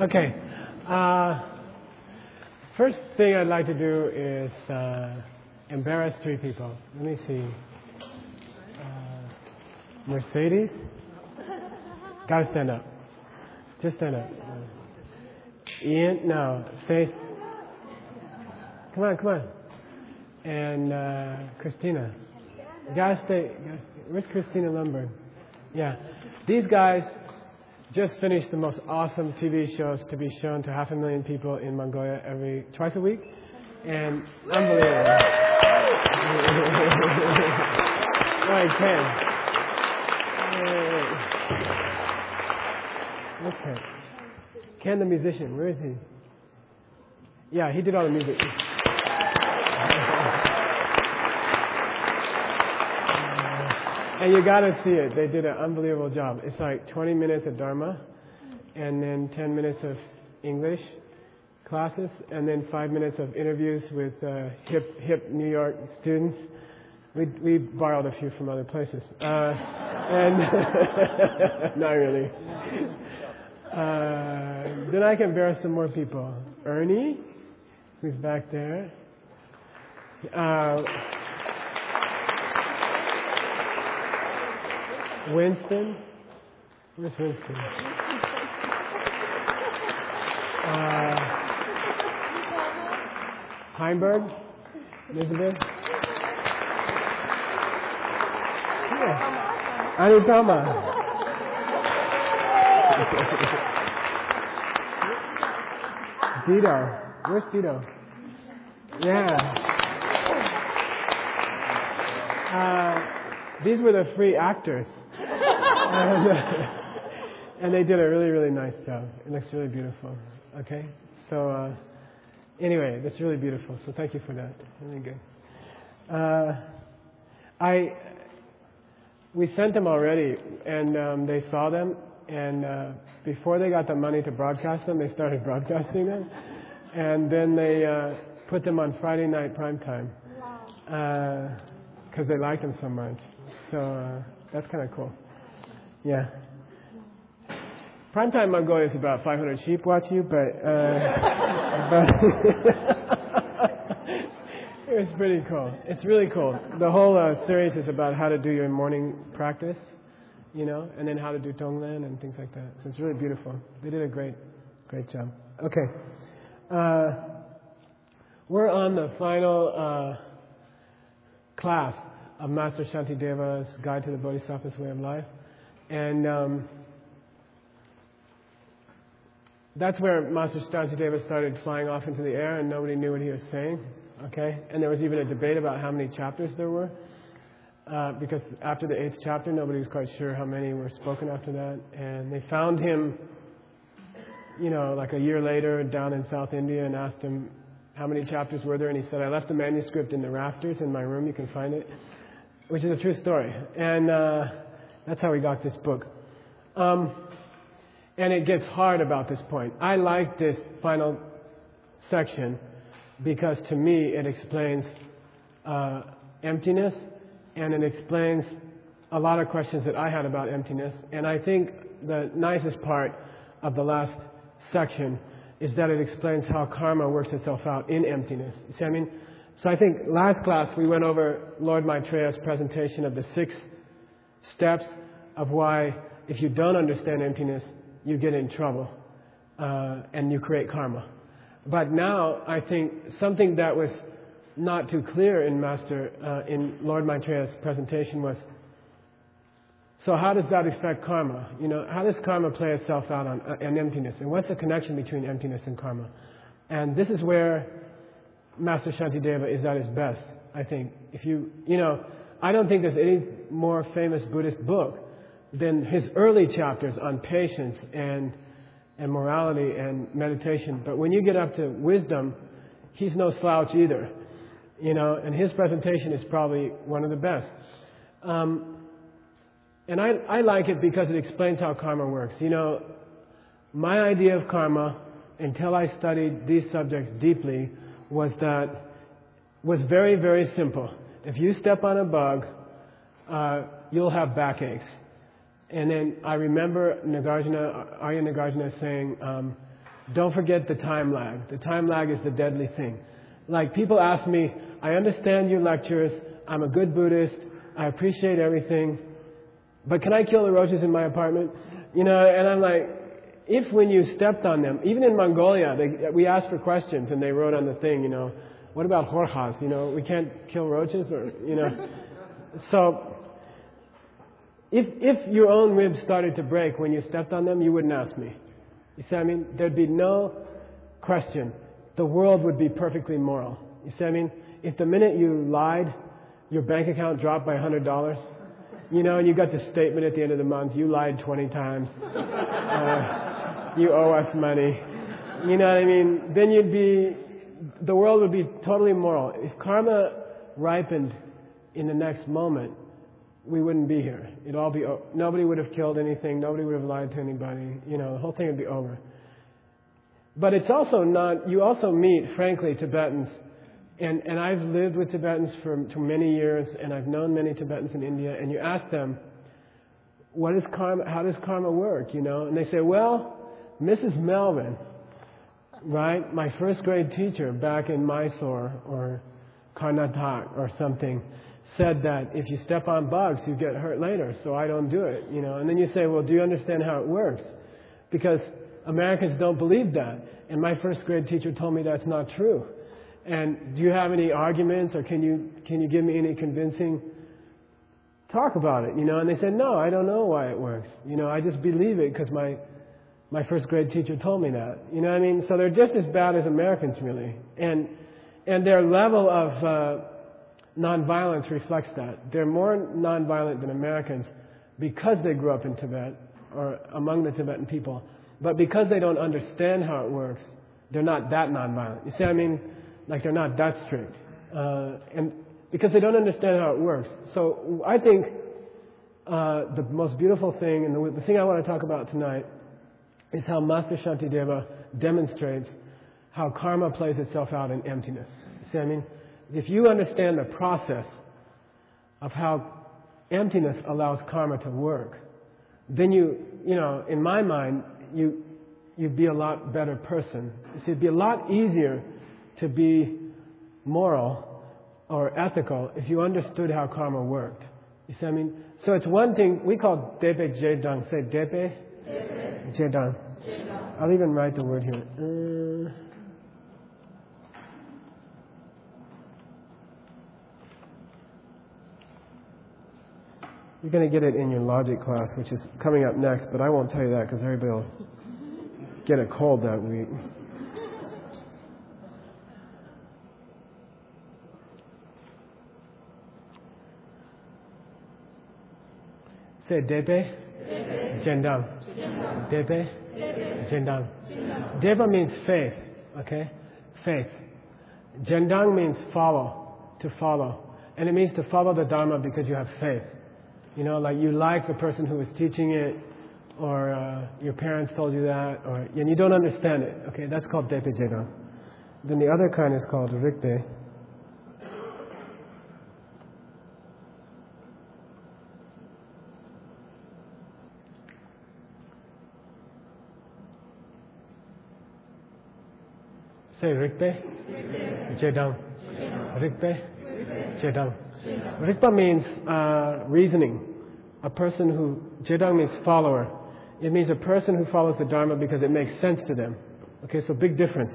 Okay. Uh, first thing I'd like to do is uh, embarrass three people. Let me see. Uh, Mercedes? Gotta stand up. Just stand up. Ian? No. Stay. Come on, come on. And uh, Christina. Gotta stay. Where's Christina Lumberg? Yeah. These guys just finished the most awesome TV shows to be shown to half a million people in Mongolia every twice a week, and unbelievable. right, Ken. Okay. Ken the musician, where is he? Yeah, he did all the music. And you got to see it. They did an unbelievable job. It's like 20 minutes of Dharma, and then 10 minutes of English classes, and then five minutes of interviews with uh, hip hip New York students. We we borrowed a few from other places, uh, and not really. Uh, then I can embarrass some more people. Ernie, who's back there. Uh, Winston. Where's Winston? Uh, Heimberg? Elizabeth? Yeah. Anutama. Dito. Where's Dito? Yeah. Uh, these were the free actors and, and, they did a really, really nice job. It looks really beautiful. Okay? So, uh, anyway, that's really beautiful. So, thank you for that. Really good. Uh, I, we sent them already, and um, they saw them, and uh, before they got the money to broadcast them, they started broadcasting them, and then they uh, put them on Friday night prime time because uh, they liked them so much. So uh, that's kind of cool. Yeah. Prime Primetime Mongolia is about 500 sheep watch you, but, uh, but it was pretty cool. It's really cool. The whole uh, series is about how to do your morning practice, you know, and then how to do Tonglen and things like that. So it's really beautiful. They did a great, great job. Okay. Uh, we're on the final uh, class of Master Shantideva's Guide to the Bodhisattva's Way of Life. And um, that's where Master Shantideva started flying off into the air, and nobody knew what he was saying. Okay, and there was even a debate about how many chapters there were, uh, because after the eighth chapter, nobody was quite sure how many were spoken after that. And they found him, you know, like a year later down in South India, and asked him how many chapters were there, and he said, "I left the manuscript in the rafters in my room. You can find it," which is a true story. And uh, that's how we got this book. Um, and it gets hard about this point. I like this final section because to me it explains uh, emptiness and it explains a lot of questions that I had about emptiness. And I think the nicest part of the last section is that it explains how karma works itself out in emptiness. See I mean? So I think last class we went over Lord Maitreya's presentation of the six steps of why if you don't understand emptiness, you get in trouble uh, and you create karma. But now I think something that was not too clear in Master uh, in Lord Maitreya's presentation was so how does that affect karma? You know, how does karma play itself out on, uh, emptiness? And what's the connection between emptiness and karma? And this is where Master Shantideva is at his best, I think. If you, you know, I don't think there's any more famous Buddhist book than his early chapters on patience and, and morality and meditation. But when you get up to wisdom, he's no slouch either. You know, and his presentation is probably one of the best. Um, and I, I like it because it explains how karma works. You know, my idea of karma, until I studied these subjects deeply, was that was very, very simple. If you step on a bug, uh, you'll have backaches. And then I remember Nagarjuna, Arya Nagarjuna saying, um, don't forget the time lag. The time lag is the deadly thing. Like people ask me, I understand your lectures. I'm a good Buddhist. I appreciate everything. But can I kill the roaches in my apartment? You know, and I'm like, if when you stepped on them, even in Mongolia, they, we asked for questions and they wrote on the thing, you know, what about horjas? You know, we can't kill roaches or, you know. so, if, if your own ribs started to break when you stepped on them, you wouldn't ask me. You see what I mean? There'd be no question. The world would be perfectly moral. You see what I mean? If the minute you lied, your bank account dropped by $100, you know, and you got the statement at the end of the month, you lied 20 times, uh, you owe us money, you know what I mean? Then you'd be, the world would be totally moral. If karma ripened in the next moment, we wouldn't be here. It'd all be, nobody would have killed anything, nobody would have lied to anybody, you know, the whole thing would be over. But it's also not, you also meet, frankly, Tibetans and, and I've lived with Tibetans for, for many years, and I've known many Tibetans in India, and you ask them, what is karma, how does karma work, you know? And they say, well, Mrs. Melvin, right, my first grade teacher back in Mysore or Karnataka or something, said that if you step on bugs, you get hurt later, so I don't do it, you know. And then you say, well, do you understand how it works? Because Americans don't believe that. And my first grade teacher told me that's not true. And do you have any arguments or can you, can you give me any convincing talk about it? You know, and they said, no, I don't know why it works. You know, I just believe it because my, my first grade teacher told me that. You know what I mean? So they're just as bad as Americans really. And, and their level of uh, nonviolence reflects that. They're more nonviolent than Americans because they grew up in Tibet or among the Tibetan people. But because they don't understand how it works, they're not that nonviolent. You see, I mean, like they're not that strict. Uh, and because they don't understand how it works. So I think uh, the most beautiful thing, and the, the, thing I want to talk about tonight, is how Master Shantideva demonstrates how karma plays itself out in emptiness. You See I mean? If you understand the process of how emptiness allows karma to work, then you, you know, in my mind, you, you'd be a lot better person. You see, it'd be a lot easier to be moral or ethical if you understood how karma worked. You see I mean? So it's one thing, we call Depe Jedang. Say Depe? Jedang. I'll even write the word here. Uh, you're going to get it in your logic class, which is coming up next, but I won't tell you that because everybody will get a cold that week. Say Depe, Jendang. Depe, Jendang. Deva means faith, okay? Faith. Jendang means follow, to follow. And it means to follow the Dharma because you have faith. You know, like you like the person who is teaching it, or uh, your parents told you that, or and you don't understand it. Okay, that's called Depe Then the other kind is called Rikpe. Say Rikpe, Jedang. Rikpe, Jedang. Rikpa means uh, reasoning. A person who, Jedang means follower. It means a person who follows the Dharma because it makes sense to them. Okay, so big difference.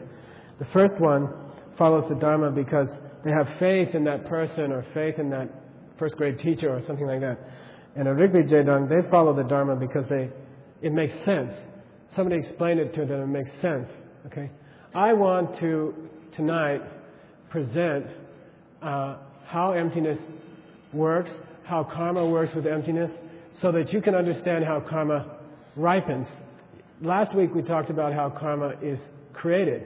The first one follows the Dharma because they have faith in that person or faith in that first grade teacher or something like that. And a Rigpa Jedang, they follow the Dharma because they, it makes sense. Somebody explained it to them, it makes sense. Okay? I want to tonight present uh, how emptiness works, how karma works with emptiness, so that you can understand how karma ripens. Last week we talked about how karma is created,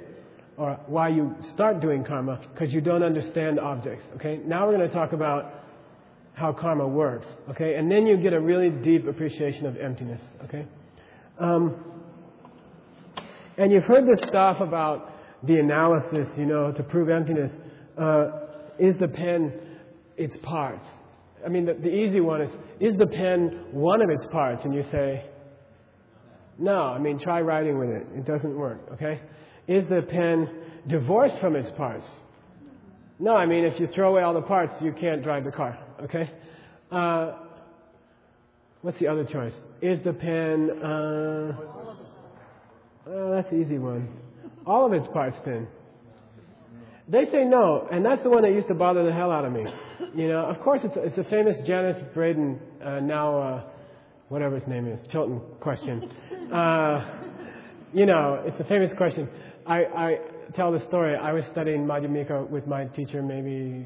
or why you start doing karma, because you don't understand objects. Okay? Now we're going to talk about how karma works. Okay? And then you get a really deep appreciation of emptiness. Okay? Um, and you've heard this stuff about the analysis, you know, to prove emptiness. Uh, is the pen its parts? I mean, the, the easy one is, is the pen one of its parts? And you say, No, I mean, try writing with it. It doesn't work, okay? Is the pen divorced from its parts? No, I mean, if you throw away all the parts, you can't drive the car, okay? Uh, what's the other choice? Is the pen, uh, oh, that's the easy one. All of its parts thin. They say no, and that's the one that used to bother the hell out of me. You know, of course, it's, it's a famous Janice Braden, uh, now, uh, whatever his name is, Chilton question. Uh, you know, it's a famous question. I, I tell the story. I was studying Madhyamika with my teacher maybe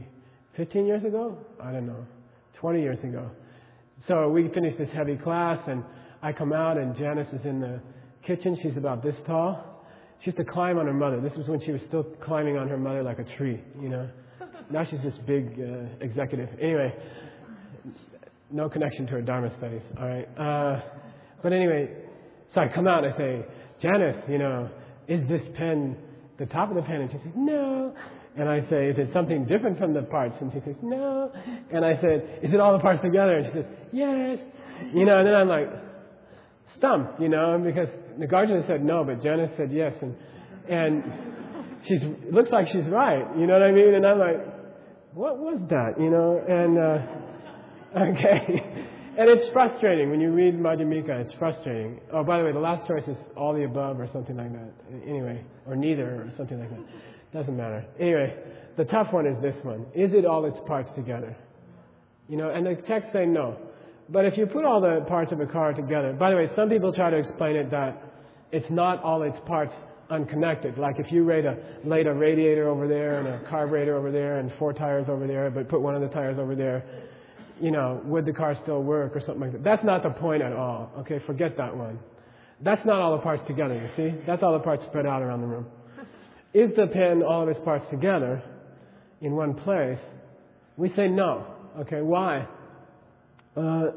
15 years ago. I don't know, 20 years ago. So we finished this heavy class, and I come out, and Janice is in the kitchen. She's about this tall. She used to climb on her mother. This was when she was still climbing on her mother like a tree, you know. Now she's this big uh, executive. Anyway, no connection to her Dharma studies, all right. Uh, but anyway, so I come out and I say, Janice, you know, is this pen the top of the pen? And she says, no. And I say, is it something different from the parts? And she says, no. And I said, is it all the parts together? And she says, yes. You know, and then I'm like, stumped, you know, because Nagarjuna said no, but Janice said yes, and and she's looks like she's right, you know what I mean? And I'm like, what was that, you know? And uh, okay, and it's frustrating when you read Madhyamika. It's frustrating. Oh, by the way, the last choice is all the above or something like that. Anyway, or neither or something like that. Doesn't matter. Anyway, the tough one is this one: Is it all its parts together? You know, and the text say no. But if you put all the parts of a car together, by the way, some people try to explain it that it's not all its parts unconnected. Like if you laid a, laid a radiator over there and a carburetor over there and four tires over there, but put one of the tires over there, you know, would the car still work or something like that? That's not the point at all. Okay, forget that one. That's not all the parts together, you see? That's all the parts spread out around the room. Is the pen all of its parts together in one place? We say no. Okay, why? Uh,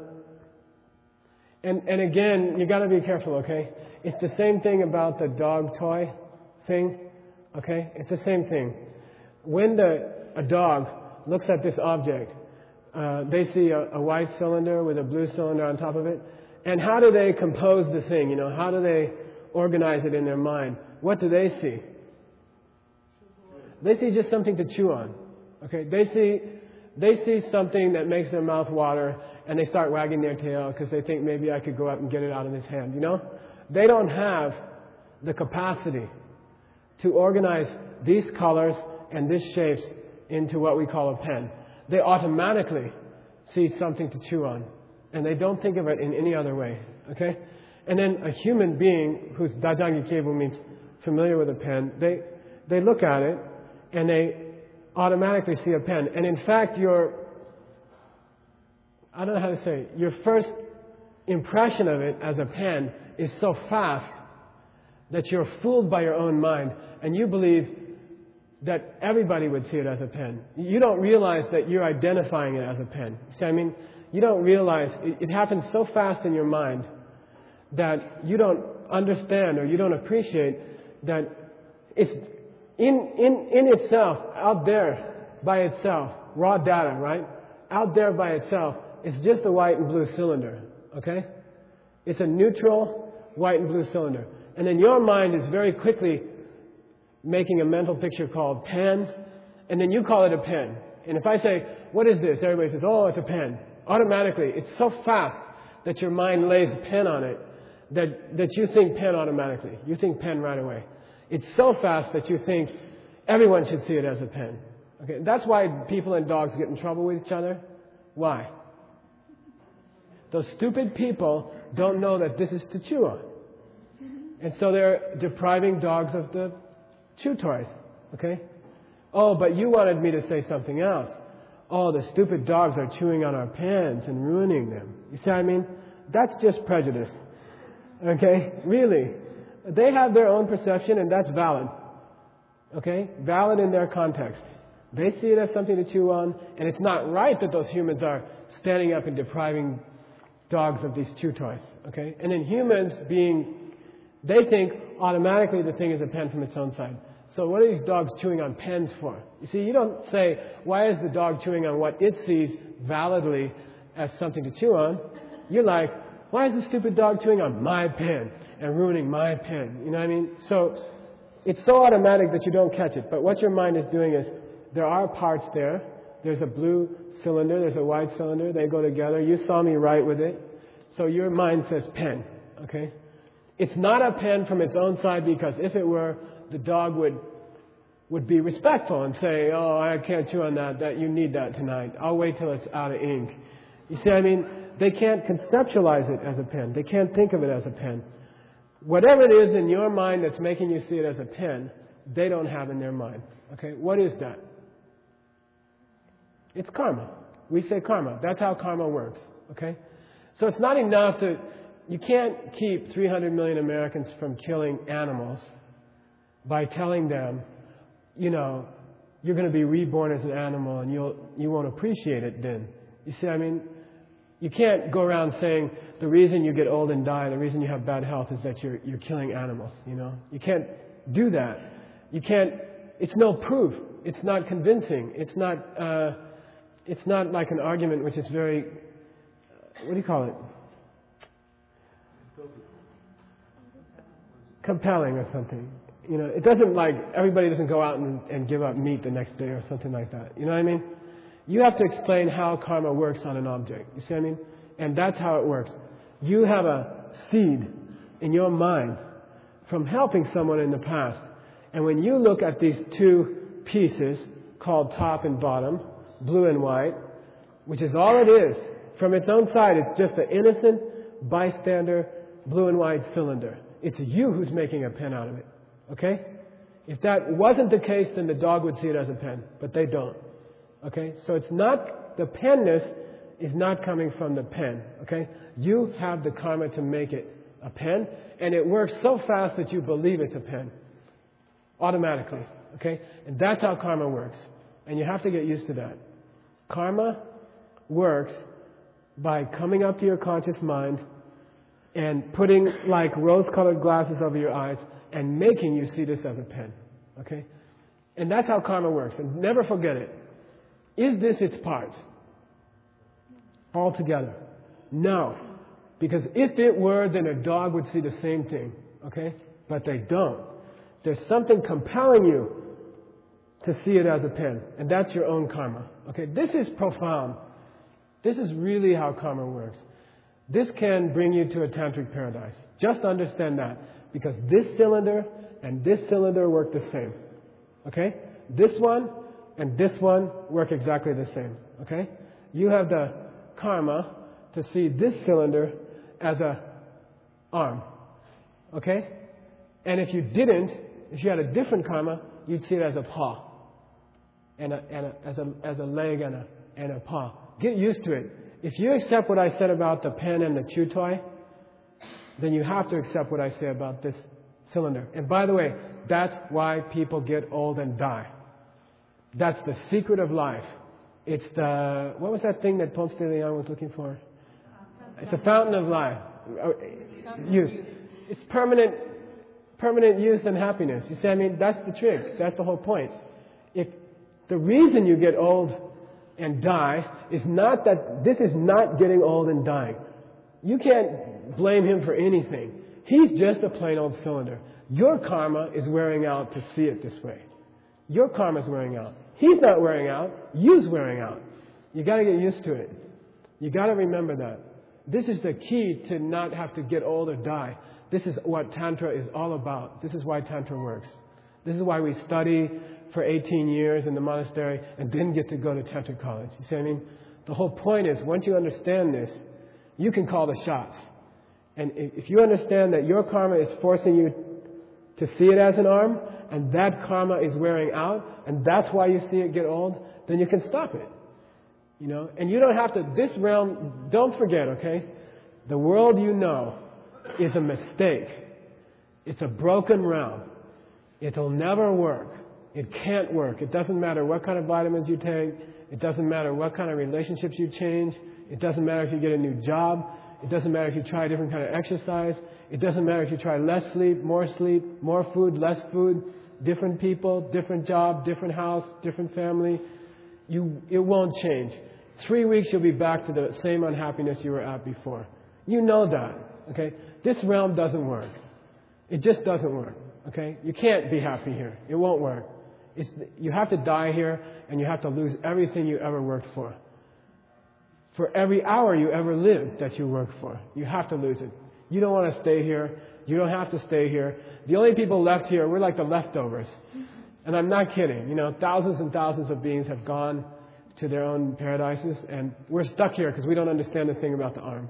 and, and again, you gotta be careful, okay? It's the same thing about the dog toy thing, okay? It's the same thing. When the, a dog looks at this object, uh, they see a, a white cylinder with a blue cylinder on top of it. And how do they compose the thing? You know, how do they organize it in their mind? What do they see? They see just something to chew on. Okay, they see they see something that makes their mouth water and they start wagging their tail because they think maybe I could go up and get it out of his hand, you know? They don't have the capacity to organize these colors and these shapes into what we call a pen. They automatically see something to chew on and they don't think of it in any other way, okay? And then a human being who's dajangi kebu means familiar with a pen, they, they look at it and they automatically see a pen. And in fact, your I don't know how to say, it, your first impression of it as a pen is so fast that you're fooled by your own mind and you believe that everybody would see it as a pen. You don't realize that you're identifying it as a pen. See, I mean, you don't realize it, it happens so fast in your mind that you don't understand or you don't appreciate that it's in, in, in itself, out there by itself, raw data, right? Out there by itself, it's just a white and blue cylinder, okay? It's a neutral white and blue cylinder. And then your mind is very quickly making a mental picture called pen, and then you call it a pen. And if I say, what is this? Everybody says, oh, it's a pen. Automatically, it's so fast that your mind lays pen on it that, that you think pen automatically. You think pen right away. It's so fast that you think everyone should see it as a pen. Okay, that's why people and dogs get in trouble with each other. Why? Those stupid people don't know that this is to chew on. And so they're depriving dogs of the chew toys. Okay? Oh, but you wanted me to say something else. Oh, the stupid dogs are chewing on our pens and ruining them. You see what I mean? That's just prejudice. Okay? Really. They have their own perception and that's valid. Okay? Valid in their context. They see it as something to chew on, and it's not right that those humans are standing up and depriving dogs of these chew toys. Okay? And in humans being, they think automatically the thing is a pen from its own side. So what are these dogs chewing on pens for? You see, you don't say, why is the dog chewing on what it sees validly as something to chew on? You're like, why is the stupid dog chewing on my pen? and ruining my pen. You know what I mean? So it's so automatic that you don't catch it. But what your mind is doing is there are parts there. There's a blue cylinder, there's a white cylinder. They go together. You saw me write with it. So your mind says pen. Okay? It's not a pen from its own side because if it were, the dog would would be respectful and say, "Oh, I can't chew on that. That you need that tonight. I'll wait till it's out of ink." You see, I mean, they can't conceptualize it as a pen. They can't think of it as a pen. Whatever it is in your mind that's making you see it as a pen, they don't have in their mind. Okay? What is that? It's karma. We say karma. That's how karma works. Okay? So it's not enough to, you can't keep 300 million Americans from killing animals by telling them, you know, you're going to be reborn as an animal and you'll, you won't appreciate it then. You see, I mean, you can't go around saying the reason you get old and die, the reason you have bad health is that you're, you're killing animals, you know. You can't do that. You can't, it's no proof. It's not convincing. It's not, uh, it's not like an argument which is very, what do you call it? Compelling or something. You know, it doesn't like, everybody doesn't go out and, and give up meat the next day or something like that. You know what I mean? You have to explain how karma works on an object. You see what I mean? And that's how it works. You have a seed in your mind from helping someone in the past. And when you look at these two pieces called top and bottom, blue and white, which is all it is, from its own side, it's just an innocent bystander blue and white cylinder. It's you who's making a pen out of it. Okay? If that wasn't the case, then the dog would see it as a pen, but they don't. Okay? So it's not, the penness is not coming from the pen. Okay? You have the karma to make it a pen, and it works so fast that you believe it's a pen. Automatically. Okay? And that's how karma works. And you have to get used to that. Karma works by coming up to your conscious mind and putting like rose colored glasses over your eyes and making you see this as a pen. Okay? And that's how karma works. And never forget it. Is this its parts? Altogether. No. Because if it were, then a dog would see the same thing. Okay? But they don't. There's something compelling you to see it as a pen. And that's your own karma. Okay? This is profound. This is really how karma works. This can bring you to a tantric paradise. Just understand that. Because this cylinder and this cylinder work the same. Okay? This one and this one work exactly the same. Okay? You have the karma to see this cylinder as a arm. Okay? And if you didn't, if you had a different karma, you'd see it as a paw. And, a, and a, as, a, as a leg and a, and a paw. Get used to it. If you accept what I said about the pen and the chew toy, then you have to accept what I say about this cylinder. And by the way, that's why people get old and die. That's the secret of life. It's the, what was that thing that Ponce de Leon was looking for? It's a fountain of life. Youth. It's permanent, permanent youth and happiness. You see, I mean, that's the trick. That's the whole point. If the reason you get old and die is not that this is not getting old and dying. You can't blame him for anything. He's just a plain old cylinder. Your karma is wearing out to see it this way. Your karma is wearing out. He's not wearing out. You's wearing out. You got to get used to it. You got to remember that. This is the key to not have to get old or die. This is what Tantra is all about. This is why Tantra works. This is why we study for 18 years in the monastery and didn't get to go to Tantra college. You see what I mean? The whole point is, once you understand this, you can call the shots. And if you understand that your karma is forcing you to see it as an arm, and that karma is wearing out, and that's why you see it get old, then you can stop it. You know, and you don't have to, this realm, don't forget, okay? The world you know is a mistake. It's a broken realm. It'll never work. It can't work. It doesn't matter what kind of vitamins you take. It doesn't matter what kind of relationships you change. It doesn't matter if you get a new job. It doesn't matter if you try a different kind of exercise. It doesn't matter if you try less sleep, more sleep, more food, less food, different people, different job, different house, different family. You, it won't change. Three weeks you'll be back to the same unhappiness you were at before. You know that. Okay? This realm doesn't work. It just doesn't work. Okay? You can't be happy here. It won't work. It's, you have to die here and you have to lose everything you ever worked for. For every hour you ever lived that you worked for, you have to lose it. You don't want to stay here. You don't have to stay here. The only people left here, we're like the leftovers. And I'm not kidding. You know, thousands and thousands of beings have gone to their own paradises, and we're stuck here because we don't understand a thing about the arm.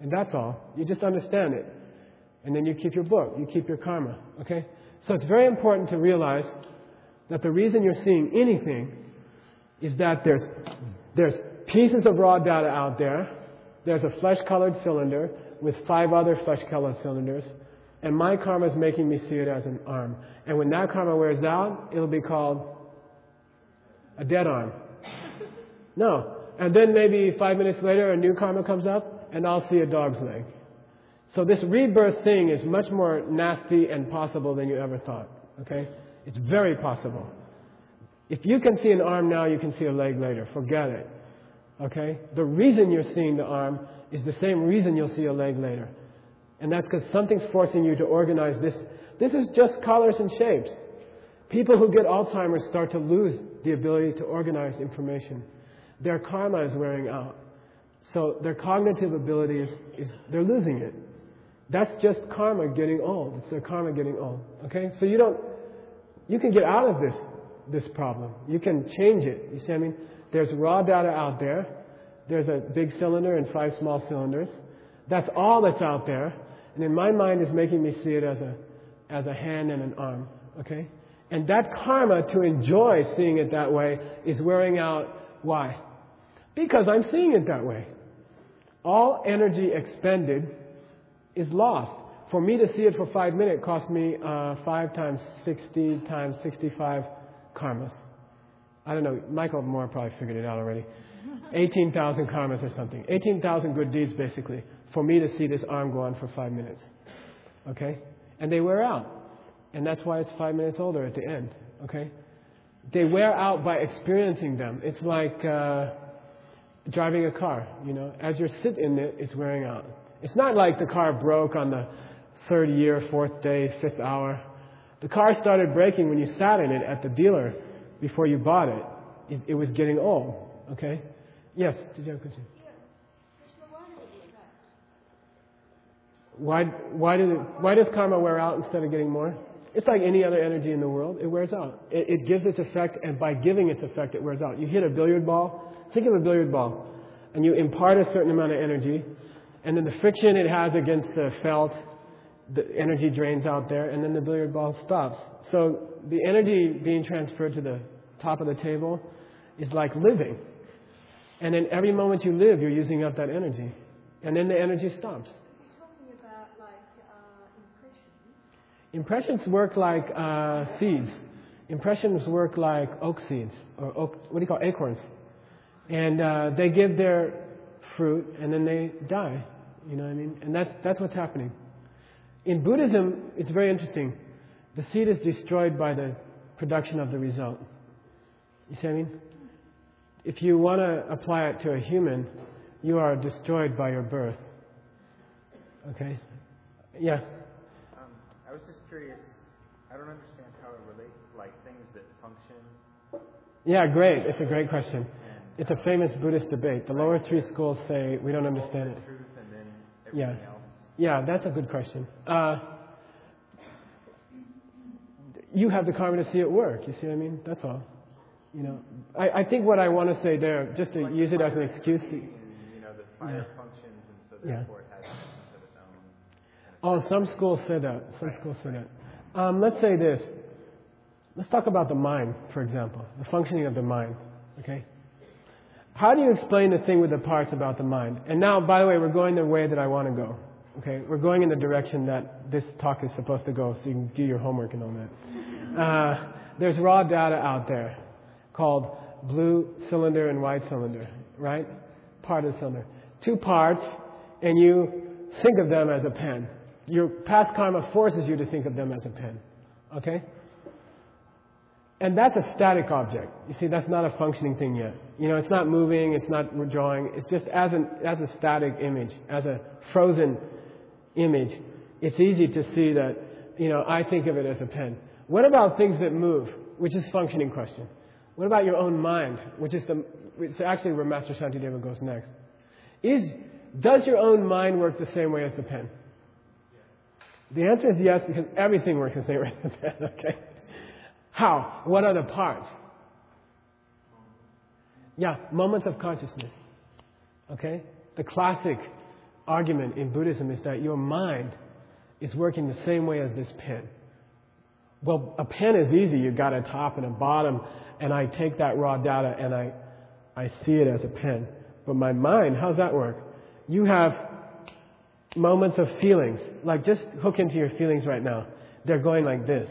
And that's all. You just understand it. And then you keep your book, you keep your karma. Okay? So it's very important to realize that the reason you're seeing anything is that there's, there's pieces of raw data out there. There's a flesh colored cylinder with five other flesh colored cylinders. And my karma is making me see it as an arm. And when that karma wears out, it'll be called a dead arm. No. And then maybe five minutes later, a new karma comes up, and I'll see a dog's leg. So this rebirth thing is much more nasty and possible than you ever thought. Okay? It's very possible. If you can see an arm now, you can see a leg later. Forget it. Okay? The reason you're seeing the arm is the same reason you'll see a leg later. And that's because something's forcing you to organize this. This is just colors and shapes. People who get Alzheimer's start to lose the ability to organize information. Their karma is wearing out. So their cognitive ability is, is they're losing it. That's just karma getting old. It's their karma getting old. Okay? So you don't, you can get out of this, this problem. You can change it. You see I mean? There's raw data out there. There's a big cylinder and five small cylinders. That's all that's out there. And in my mind is making me see it as a, as a hand and an arm. Okay? And that karma to enjoy seeing it that way is wearing out. Why? Because I'm seeing it that way. All energy expended is lost. For me to see it for five minutes cost me uh, five times 60 times 65 karmas. I don't know. Michael Moore probably figured it out already. 18,000 karmas or something. 18,000 good deeds, basically, for me to see this arm go on for five minutes. Okay? And they wear out. And that's why it's five minutes older at the end. Okay? They wear out by experiencing them. It's like uh, driving a car. You know, as you're sitting in it, it's wearing out. It's not like the car broke on the third year, fourth day, fifth hour. The car started breaking when you sat in it at the dealer before you bought it. It, it was getting old. Okay? Yes, did you have a question? Why, why, did it, why does karma wear out instead of getting more? It's like any other energy in the world. It wears out. It, it gives its effect, and by giving its effect, it wears out. You hit a billiard ball. Think of a billiard ball. And you impart a certain amount of energy, and then the friction it has against the felt, the energy drains out there, and then the billiard ball stops. So the energy being transferred to the top of the table is like living. And then every moment you live, you're using up that energy. And then the energy stops. About, like, uh, impressions? work like uh, seeds. Impressions work like oak seeds, or oak, what do you call it? acorns? And uh, they give their fruit, and then they die. You know what I mean? And that's that's what's happening. In Buddhism, it's very interesting. The seed is destroyed by the production of the result. You see what I mean? If you want to apply it to a human, you are destroyed by your birth. Okay? Yeah? Um, I was just curious. I don't understand how it relates to like things that function. Yeah, great. It's a great question. It's a famous Buddhist debate. The lower three schools say we don't understand it. Truth and then Yeah. Yeah, that's a good question. Uh, you have the karma to see it work. You see what I mean? That's all. You know, I, I think what I want to say there, just to use it as an excuse. You know, the fire Yeah. functions, and so Yeah. it has of its own. Oh, some schools say that. Some schools say that. Um, let's say this. Let's talk about the mind, for example, the functioning of the mind. Okay. How do you explain the thing with the parts about the mind? And now, by the way, we're going the way that I want to go. Okay, we're going in the direction that this talk is supposed to go, so you can do your homework and all that. Uh, there's raw data out there called blue cylinder and white cylinder, right? Part of the cylinder. Two parts, and you think of them as a pen. Your past karma forces you to think of them as a pen. Okay? And that's a static object. You see, that's not a functioning thing yet. You know, it's not moving, it's not drawing. It's just as, an, as a static image, as a frozen image. It's easy to see that you know, I think of it as a pen. What about things that move, which is functioning question? What about your own mind, which is the, is actually where Master Shantideva goes next? Is, does your own mind work the same way as the pen? The answer is yes, because everything works the same way as the pen, okay? How? What are the parts? Yeah, moments of consciousness. Okay? The classic argument in Buddhism is that your mind is working the same way as this pen. Well, a pen is easy. You've got a top and a bottom, and I take that raw data and I, I see it as a pen. But my mind, how's that work? You have moments of feelings. Like just hook into your feelings right now. They're going like this.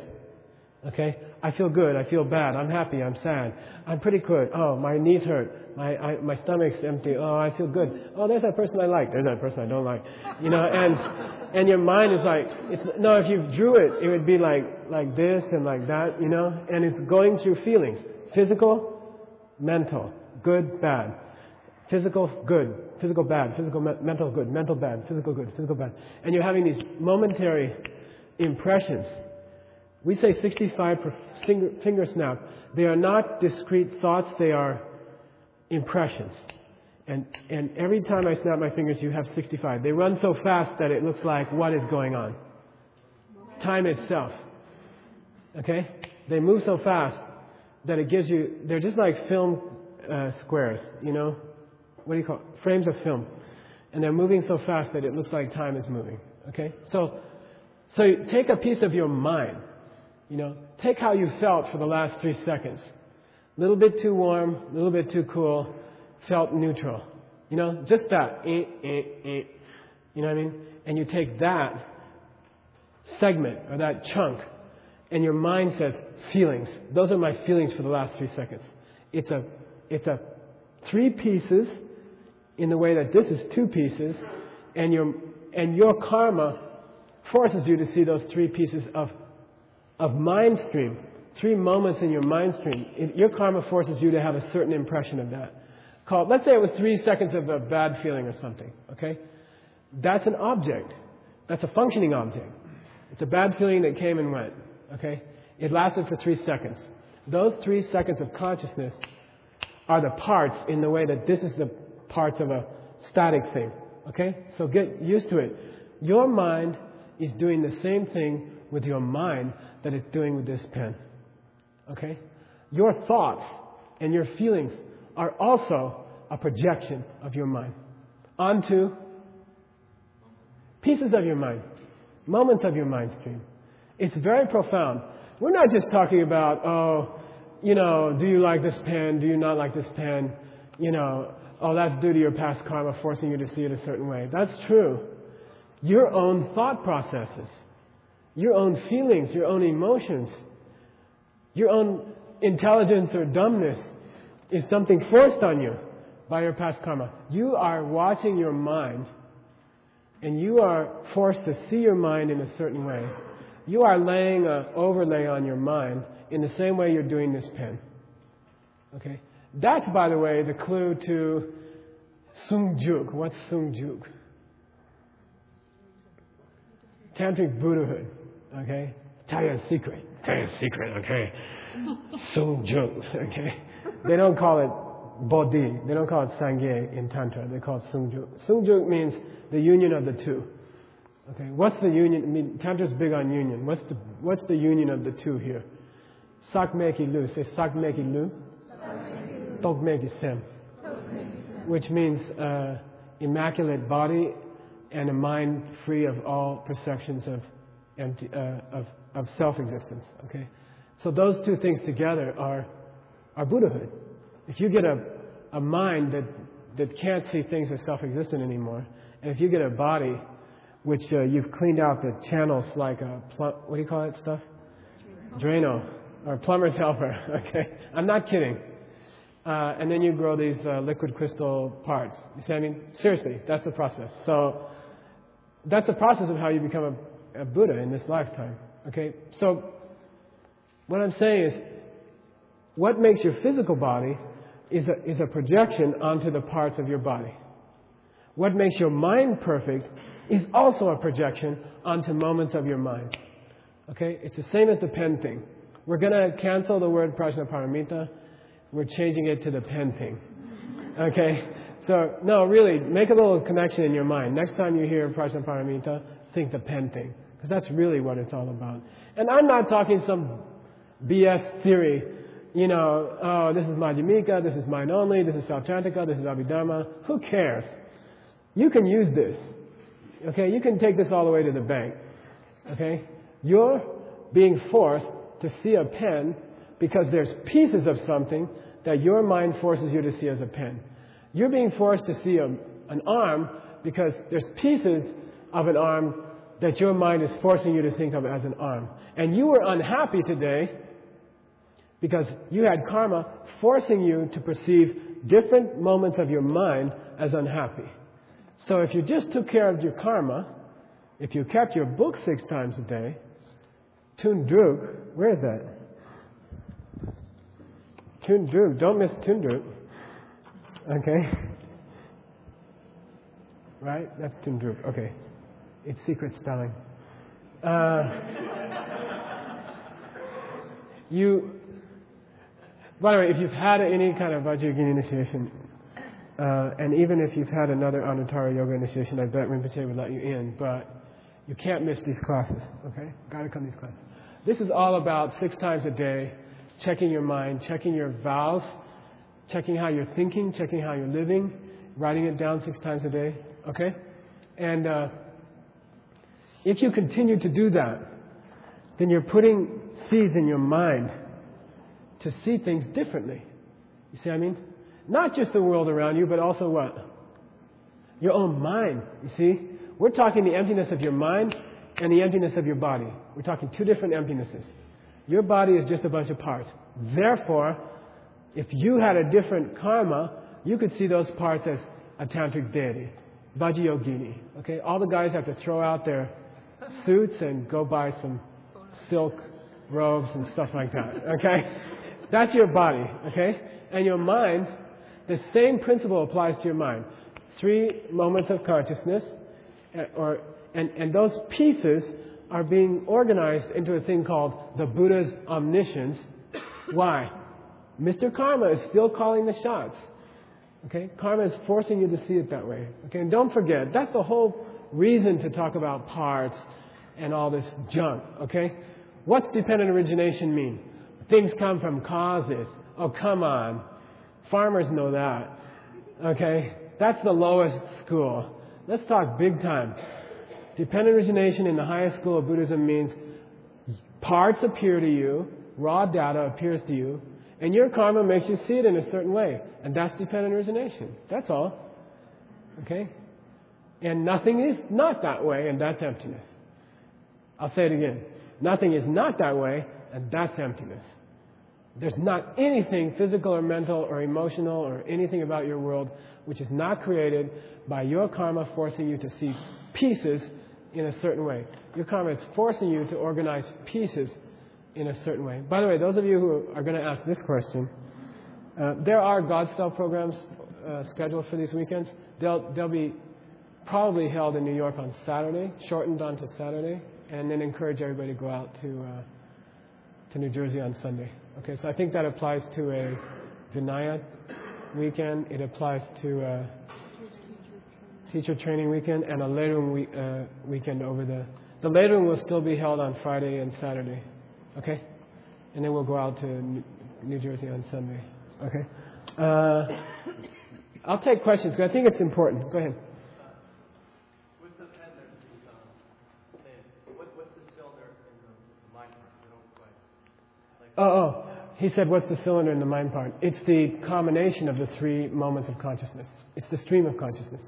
Okay? I feel good. I feel bad. I'm happy. I'm sad. I'm pretty good. Oh, my knees hurt. My, I, my stomach's empty. Oh, I feel good. Oh, there's that person I like. There's that person I don't like. You know, and, and your mind is like, it's, no, if you drew it, it would be like, like this and like that, you know, and it's going through feelings. Physical, mental, good, bad. Physical, good. Physical, bad. Physical, me- mental, good. Mental, bad. Physical, good. Physical, bad. And you're having these momentary impressions. We say 65 per finger, finger snap. They are not discrete thoughts, they are impressions. And, and every time I snap my fingers, you have 65. They run so fast that it looks like what is going on? Time itself. Okay? They move so fast that it gives you, they're just like film uh, squares, you know? What do you call it? Frames of film. And they're moving so fast that it looks like time is moving. Okay? So, so take a piece of your mind. You know, take how you felt for the last three seconds. A little bit too warm, a little bit too cool, felt neutral. You know, just that. Eh, eh, eh. You know what I mean? And you take that segment or that chunk, and your mind says, feelings. Those are my feelings for the last three seconds. It's a, it's a three pieces in the way that this is two pieces, and your, and your karma forces you to see those three pieces of, of mind stream three moments in your mind stream, it, your karma forces you to have a certain impression of that. Called, let's say it was three seconds of a bad feeling or something, okay? That's an object. That's a functioning object. It's a bad feeling that came and went, okay? It lasted for three seconds. Those three seconds of consciousness are the parts in the way that this is the parts of a static thing, okay? So get used to it. Your mind is doing the same thing with your mind that it's doing with this pen. Okay? Your thoughts and your feelings are also a projection of your mind onto pieces of your mind, moments of your mind stream. It's very profound. We're not just talking about, oh, you know, do you like this pen? Do you not like this pen? You know, oh, that's due to your past karma forcing you to see it a certain way. That's true. Your own thought processes, your own feelings, your own emotions, your own intelligence or dumbness is something forced on you by your past karma. You are watching your mind and you are forced to see your mind in a certain way. You are laying an overlay on your mind in the same way you're doing this pen. Okay? That's, by the way, the clue to Sungjuk. What's Sungjuk? Tantric Buddhahood. Okay? Tell you a secret. Tell you a secret, okay? Sungjuk. Okay? They don't call it Bodhi. They don't call it Sangye in Tantra. They call it Sungjuk. Sungjuk means the union of the two. Okay, what's the union? I mean, Tantra's big on union. What's the, what's the union of the two here? Sakmeki Lu. Say Sakmeki Lu. Tokmeki Sem. Which means uh, immaculate body and a mind free of all perceptions of, empty, uh, of, of self-existence. Okay? So those two things together are, are Buddhahood. If you get a, a mind that, that can't see things as self-existent anymore, and if you get a body which uh, you've cleaned out the channels like a plum, what do you call that stuff? Drano or plumber's helper. Okay, I'm not kidding. Uh, and then you grow these uh, liquid crystal parts. You see I mean? Seriously, that's the process. So that's the process of how you become a, a Buddha in this lifetime. Okay, so what I'm saying is, what makes your physical body is a, is a projection onto the parts of your body. What makes your mind perfect is also a projection onto moments of your mind. Okay? It's the same as the pen thing. We're going to cancel the word prajnaparamita. We're changing it to the pen thing. Okay? So, no, really, make a little connection in your mind. Next time you hear prajnaparamita, think the pen thing. That's really what it's all about. And I'm not talking some BS theory. You know, oh, this is Madhyamika, this is mind only, this is Sautrantika, this is Abhidharma. Who cares? You can use this. Okay? You can take this all the way to the bank. Okay? You're being forced to see a pen because there's pieces of something that your mind forces you to see as a pen. You're being forced to see a, an arm because there's pieces of an arm that your mind is forcing you to think of as an arm. And you were unhappy today because you had karma forcing you to perceive different moments of your mind as unhappy. So if you just took care of your karma, if you kept your book six times a day, Tundruk, where is that? Tundruk, don't miss Tundruk. Okay? Right? That's Tundruk. Okay. It's secret spelling. Uh, you, by the way, if you've had any kind of Vajrayogini initiation, uh, and even if you've had another Anuttara Yoga initiation, I bet Rinpoche would let you in, but you can't miss these classes, okay? Gotta come to these classes. This is all about six times a day, checking your mind, checking your vows, checking how you're thinking, checking how you're living, writing it down six times a day, okay? And uh, if you continue to do that, then you're putting seeds in your mind to see things differently. You see what I mean? Not just the world around you, but also what? Your own mind, you see? We're talking the emptiness of your mind and the emptiness of your body. We're talking two different emptinesses. Your body is just a bunch of parts. Therefore, if you had a different karma, you could see those parts as a tantric deity, Vajrayogini. Okay, all the guys have to throw out their suits and go buy some silk robes and stuff like that. Okay, that's your body. Okay, and your mind, the same principle applies to your mind. Three moments of consciousness, eh, or and, and those pieces are being organized into a thing called the Buddha's omniscience. Why? Mr. Karma is still calling the shots. Okay? Karma is forcing you to see it that way. Okay? And don't forget, that's the whole reason to talk about parts and all this junk. Okay? What's dependent origination mean? Things come from causes. Oh, come on. Farmers know that. Okay? That's the lowest school. Let's talk big time. Dependent origination in the highest school of Buddhism means parts appear to you, raw data appears to you, and your karma makes you see it in a certain way. And that's dependent origination. That's all. Okay? And nothing is not that way, and that's emptiness. I'll say it again. Nothing is not that way, and that's emptiness. There's not anything physical or mental or emotional or anything about your world which is not created by your karma forcing you to see pieces in a certain way. Your karma is forcing you to organize pieces in a certain way. By the way, those of you who are going to ask this question, uh, there are God style programs uh, scheduled for these weekends. They'll, they'll be probably held in New York on Saturday, shortened onto Saturday, and then encourage everybody to go out to, uh, to New Jersey on Sunday. Okay, so I think that applies to a Vinaya weekend. It applies to a teacher training weekend and a week, uh, weekend over the. The later one will still be held on Friday and Saturday. Okay? And then we'll go out to New Jersey on Sunday. Okay? Uh, I'll take questions because I think it's important. Go ahead. With the pen, there's these, um, thing. What, what's the cylinder in the mind part? I don't quite. Like, Oh, oh. He said, what's the cylinder in the mind part? It's the combination of the three moments of consciousness. It's the stream of consciousness.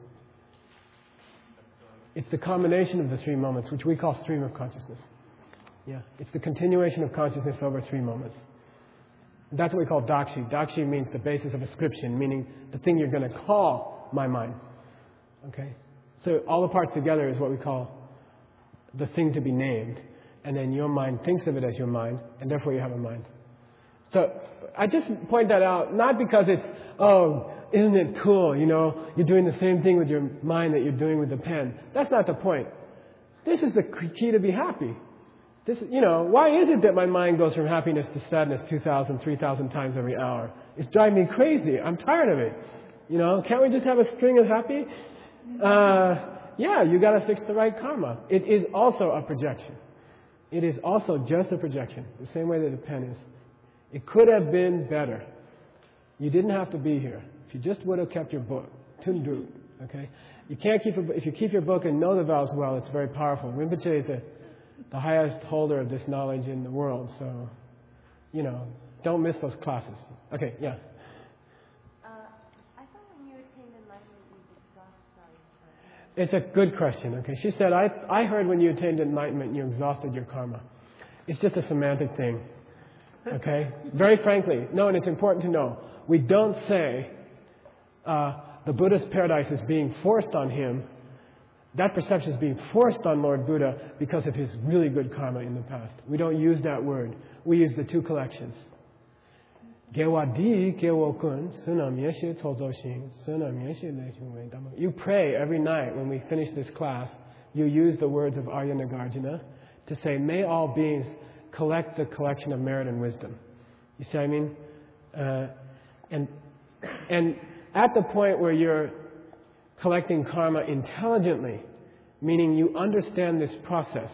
It's the combination of the three moments, which we call stream of consciousness. Yeah. It's the continuation of consciousness over three moments. That's what we call dakshi. Dakshi means the basis of ascription, meaning the thing you're going to call my mind. Okay? So all the parts together is what we call the thing to be named. And then your mind thinks of it as your mind, and therefore you have a mind. So I just point that out, not because it's, oh, isn't it cool, you know, you're doing the same thing with your mind that you're doing with the pen. That's not the point. This is the key to be happy. This, you know, why is it that my mind goes from happiness to sadness 2,000, 3,000 times every hour? It's driving me crazy. I'm tired of it. You know, can't we just have a string of happy? Uh, yeah, you got to fix the right karma. It is also a projection. It is also just a projection, the same way that the pen is. It could have been better. You didn't have to be here. If you just would have kept your book, tundu, okay? You can't keep a, if you keep your book and know the vows well, it's very powerful. Rinpoche is a, the highest holder of this knowledge in the world, so you know, don't miss those classes. Okay, yeah. Uh, I thought when you attained enlightenment, you exhaust karma. It's a good question. Okay, she said, I, I heard when you attained enlightenment, you exhausted your karma. It's just a semantic thing. Okay, very frankly, no, and it's important to know. We don't say uh, the Buddha's paradise is being forced on him. That perception is being forced on Lord Buddha because of his really good karma in the past. We don't use that word. We use the two collections. You pray every night when we finish this class. You use the words of Arya Nagarjuna to say, "May all beings collect the collection of merit and wisdom." You see what I mean? Uh, and and at the point where you're collecting karma intelligently, meaning you understand this process,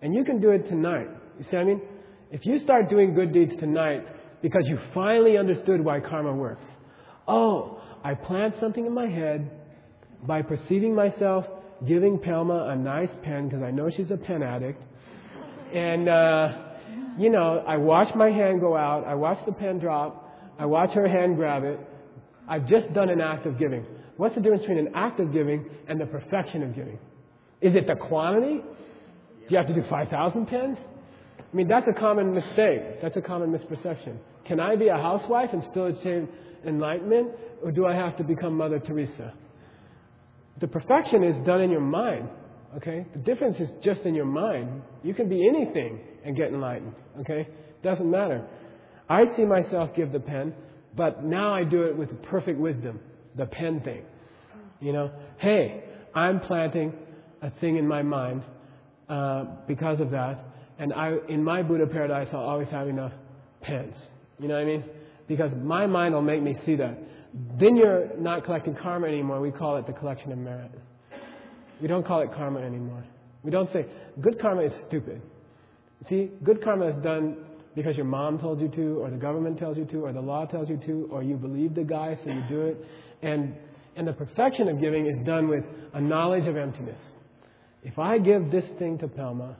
and you can do it tonight. You see what I mean? If you start doing good deeds tonight because you finally understood why karma works. Oh, I plant something in my head by perceiving myself giving Pelma a nice pen because I know she's a pen addict. And, uh, you know, I watch my hand go out, I watch the pen drop, I watch her hand grab it. I've just done an act of giving. What's the difference between an act of giving and the perfection of giving? Is it the quantity? Do you have to do 5,000 pens? I mean, that's a common mistake. That's a common misperception. Can I be a housewife and still achieve enlightenment, or do I have to become Mother Teresa? The perfection is done in your mind. Okay? The difference is just in your mind. You can be anything and get enlightened. Okay? Doesn't matter. I see myself give the pen, but now I do it with perfect wisdom. The pen thing. You know, hey, I'm planting a thing in my mind uh, because of that, and I, in my Buddha paradise, I'll always have enough pens. You know what I mean? Because my mind will make me see that. Then you're not collecting karma anymore. We call it the collection of merit. We don't call it karma anymore. We don't say, good karma is stupid. See, good karma is done because your mom told you to, or the government tells you to, or the law tells you to, or you believe the guy, so you do it. And, and the perfection of giving is done with a knowledge of emptiness. If I give this thing to Pelma,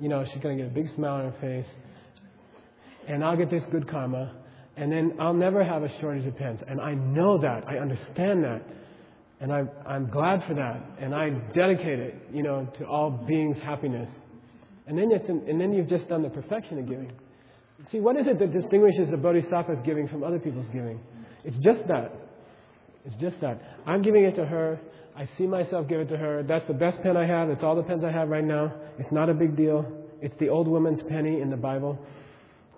you know, she's going to get a big smile on her face, and I'll get this good karma, and then I'll never have a shortage of pens. And I know that. I understand that. And I, I'm glad for that. And I dedicate it, you know, to all beings' happiness. And then, it's an, and then you've just done the perfection of giving. See, what is it that distinguishes the bodhisattva's giving from other people's giving? It's just that. It's just that. I'm giving it to her. I see myself give it to her. That's the best pen I have. That's all the pens I have right now. It's not a big deal. It's the old woman's penny in the Bible.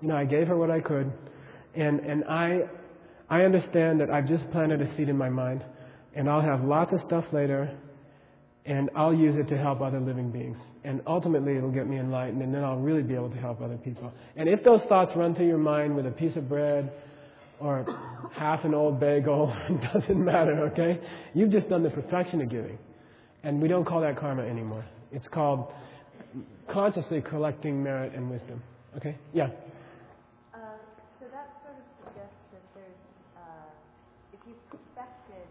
You know, I gave her what I could. And, and I, I understand that I've just planted a seed in my mind. And I'll have lots of stuff later. And I'll use it to help other living beings. And ultimately, it'll get me enlightened. And then I'll really be able to help other people. And if those thoughts run through your mind with a piece of bread or half an old bagel, it doesn't matter, okay? You've just done the perfection of giving. And we don't call that karma anymore. It's called consciously collecting merit and wisdom. Okay? Yeah. Uh, so that sort of suggests that there's, uh, if you perfected,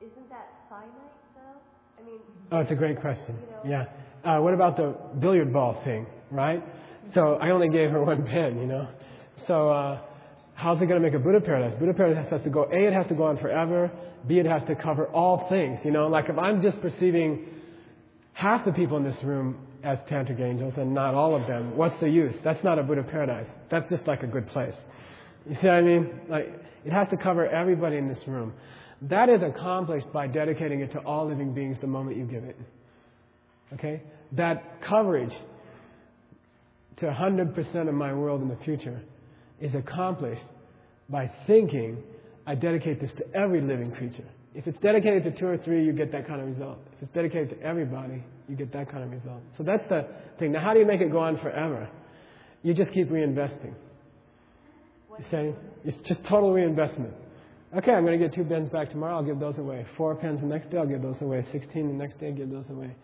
isn't that finite though? I mean, Oh, it's a great question. You know. Yeah. Uh, what about the billiard ball thing, right? So I only gave her one pen, you know. So uh, how's it going to make a Buddha paradise? Buddha paradise has to go. A, it has to go on forever. B, it has to cover all things. You know, like if I'm just perceiving half the people in this room as tantric angels and not all of them, what's the use? That's not a Buddha paradise. That's just like a good place. You see what I mean? Like it has to cover everybody in this room. That is accomplished by dedicating it to all living beings the moment you give it. Okay? That coverage to 100% of my world in the future is accomplished by thinking, I dedicate this to every living creature If it's dedicated to two or three, you get that kind of result. If it's dedicated to everybody, you get that kind of result. So that's the thing. Now, how do you make it go on forever? You just keep reinvesting. You say it's just total reinvestment. Okay, I'm going to get two pens back tomorrow. I'll give those away. Four pens the next day. I'll give those away. Sixteen the next day. I'll give those away.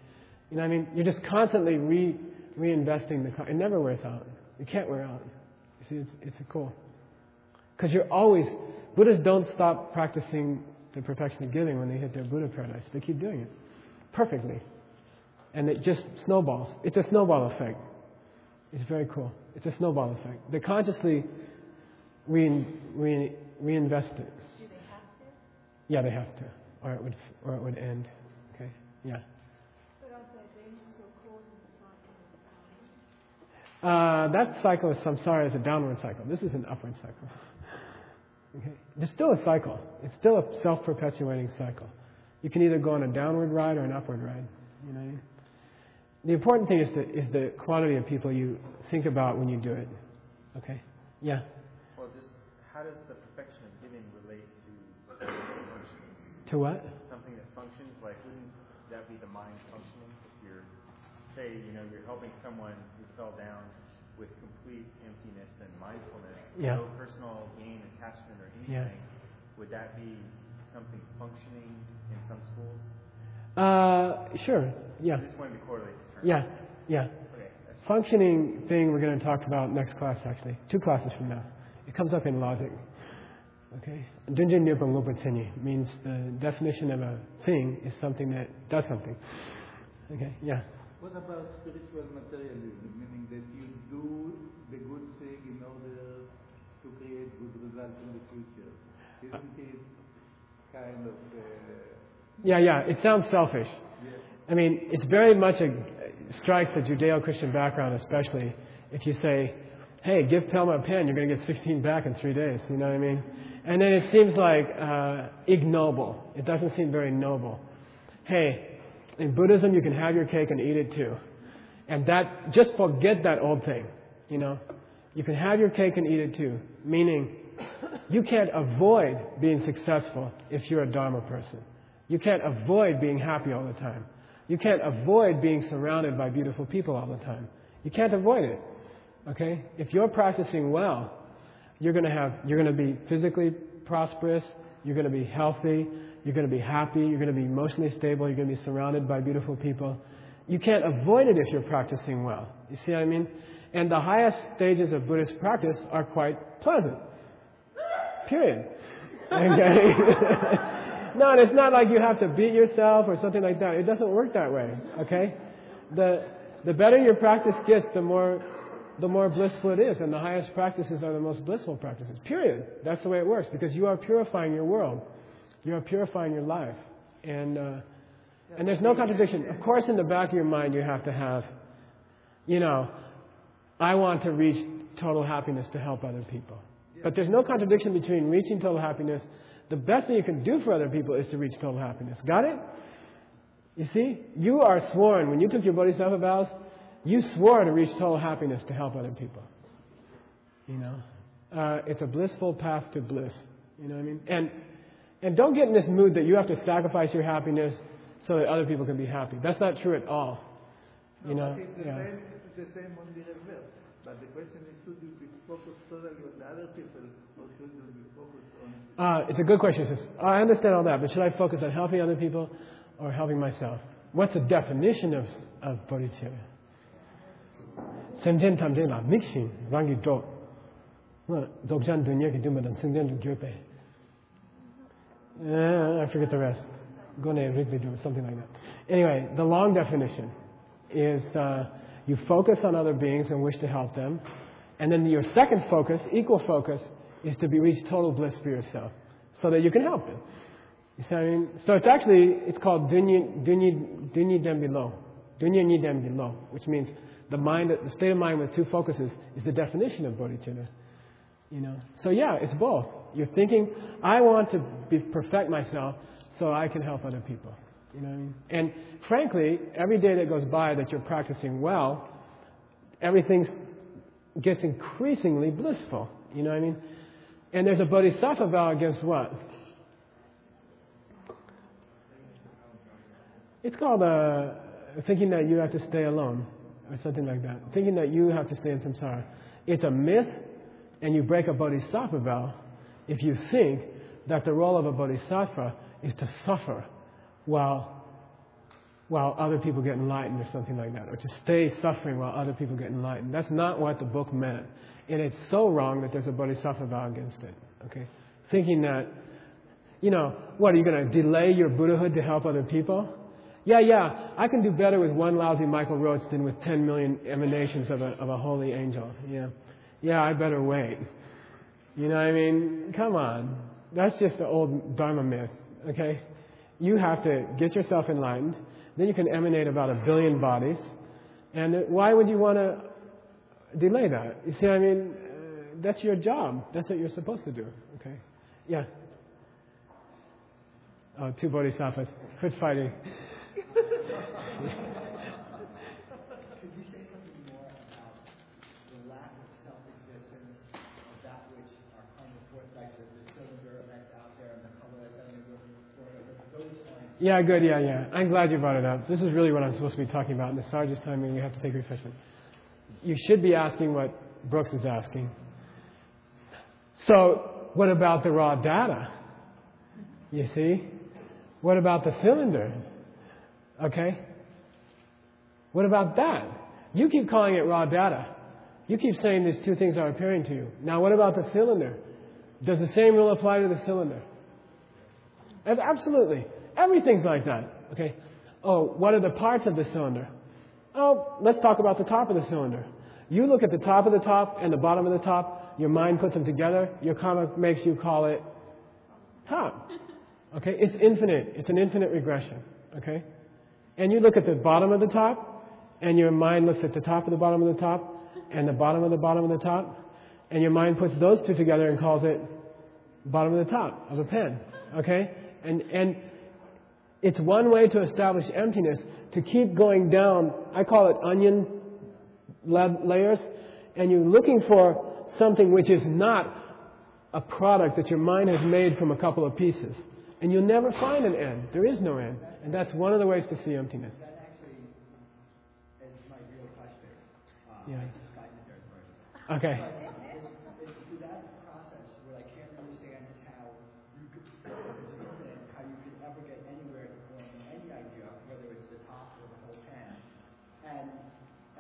You know what I mean? You're just constantly re reinvesting the. It never wears out. It can't wear out. See, it's it's cool. Because you're always Buddhists don't stop practicing the perfection of giving when they hit their Buddha paradise. They keep doing it perfectly, and it just snowballs. It's a snowball effect. It's very cool. It's a snowball effect. They consciously re, re, reinvest it. Do they have to? Yeah, they have to, or it would or it would end. Okay. Yeah. But are they then so called in the cycle of time? Uh, that cycle of samsara is a downward cycle. This is an upward cycle. Okay. There's still a cycle. It's still a self-perpetuating cycle. You can either go on a downward ride or an upward ride. You know. what I mean? The important thing is the is the quantity of people you think about when you do it. Okay. Yeah. Well, just how does the perfection of giving relate to something that functions? To what? Something that functions, like wouldn't that be the mind functioning? If you're, say, you know, you're helping someone who fell down with complete emptiness and mindfulness, Yeah. no personal gain, attachment, or Yeah. anything, would that be something functioning in some schools? Uh, sure. Yeah. I just wanted to correlate the terms. Yeah. Yeah. Okay. Functioning thing we're going to talk about next class, actually. Two classes from now. It comes up in logic. Okay? Dunjin Lopatsenyi means the definition of a thing is something that does something. Okay? Yeah. What about spiritual materialism, meaning that you do the good thing in order to create good results in the future? Isn't it kind of uh, Yeah, yeah. It sounds selfish. I mean, it's very much a strikes a Judeo-Christian background, especially if you say, "Hey, give Pelma a pen, you're going to get 16 back in three days." You know what I mean? And then it seems like uh, ignoble. It doesn't seem very noble. Hey, in Buddhism, you can have your cake and eat it too, and that just forget that old thing. You know, you can have your cake and eat it too, meaning you can't avoid being successful if you're a Dharma person. You can't avoid being happy all the time. You can't avoid being surrounded by beautiful people all the time. You can't avoid it. Okay? If you're practicing well, you're going to have you're to be physically prosperous, you're going to be healthy, you're going to be happy, you're going to be emotionally stable, you're going to be surrounded by beautiful people. You can't avoid it if you're practicing well. You see what I mean? And the highest stages of Buddhist practice are quite pleasant. Period. Okay? no, and it's not like you have to beat yourself or something like that. It doesn't work that way. Okay? The the better your practice gets, the more the more blissful it is, and the highest practices are the most blissful practices. Period. That's the way it works because you are purifying your world. You are purifying your life, and uh, and there's no contradiction. Of course, in the back of your mind, you have to have, you know, I want to reach total happiness to help other people. But there's no contradiction between reaching total happiness. The best thing you can do for other people is to reach total happiness. Got it? You see, you are sworn when you took your bodhisattva vows. You swore to reach total happiness to help other people. You know, uh, it's a blissful path to bliss. You know what I mean? And and don't get in this mood that you have to sacrifice your happiness so that other people can be happy. That's not true at all. You know, It's the, yeah. same, it's the same on the reverse. But the question is, should you be focused totally on the other people, or should you be focused on Uh, it's a good question. I understand all that, but should I focus on helping other people or helping myself? What's the definition of, of bodhicitta? Semjen tamjen la mixin rangi dok. Dokjan dunya ki dumadan semjen du gyope. Uh, I forget the rest. Gone Rigby something like that. Anyway, the long definition is uh, you focus on other beings and wish to help them, and then your second focus, equal focus, is to be reach total bliss for yourself, so that you can help them. You see what I mean? So it's actually it's called dunya dunya dunya dem dunya ni dem which means the mind, the state of mind with two focuses is the definition of bodhicitta. You know, so yeah, it's both. You're thinking, I want to be perfect myself so I can help other people. You know what I mean? And frankly, every day that goes by that you're practicing well, everything gets increasingly blissful. You know what I mean? And there's a bodhisattva vow against what? It's called uh, thinking that you have to stay alone, or something like that. Thinking that you have to stay in samsara. It's a myth, and you break a bodhisattva vow if you think that the role of a bodhisattva is to suffer while, while other people get enlightened or something like that, or to stay suffering while other people get enlightened. That's not what the book meant. And it's so wrong that there's a bodhisattva vow against it. Okay? Thinking that, you know, what, are you going to delay your Buddhahood to help other people? Yeah, yeah, I can do better with one lousy Michael Roach than with 10 million emanations of a, of a holy angel. Yeah. Yeah, I better wait. You know what I mean? Come on. That's just the old Dharma myth, okay? You have to get yourself enlightened. Then you can emanate about a billion bodies. And why would you want to delay that? You see I mean? Uh, that's your job. That's what you're supposed to do, okay? Yeah. Oh, two bodhisattvas. Quit fighting. Could you say something more about the lack of self-existence of that which our karma force, like the, the cylinder that's out there and the color that's out there, those points? Yeah, good. Yeah, yeah. I'm glad you brought it up. This is really what I'm supposed to be talking about. And the Sarge is telling me we have to take refreshment. You should be asking what Brooks is asking. So, what about the raw data? You see? What about the cylinder? Okay? What about that? You keep calling it raw data. You keep saying these two things are appearing to you. Now, what about the cylinder? Does the same rule apply to the cylinder? Absolutely. Everything's like that. Okay? Oh, what are the parts of the cylinder? Oh, let's talk about the top of the cylinder. You look at the top of the top and the bottom of the top, your mind puts them together, your karma makes you call it top. Okay? It's infinite. It's an infinite regression. Okay? And you look at the bottom of the top, and your mind looks at the top of the bottom of the top, and the bottom of the bottom of the top, and your mind puts those two together and calls it bottom of the top of a pen. Okay? And, and it's one way to establish emptiness, to keep going down. I call it onion layers, and you're looking for something which is not a product that your mind has made from a couple of pieces. And you'll never find an end. There is no end. And that's one of the ways to see emptiness. That actually is my real question. Uh, Yeah. I just got in there first. Okay. It's, it's through that process what I can't understand is how you could, if it's infinite, how you could ever get anywhere to form any idea, whether it's the top or the whole pan. And,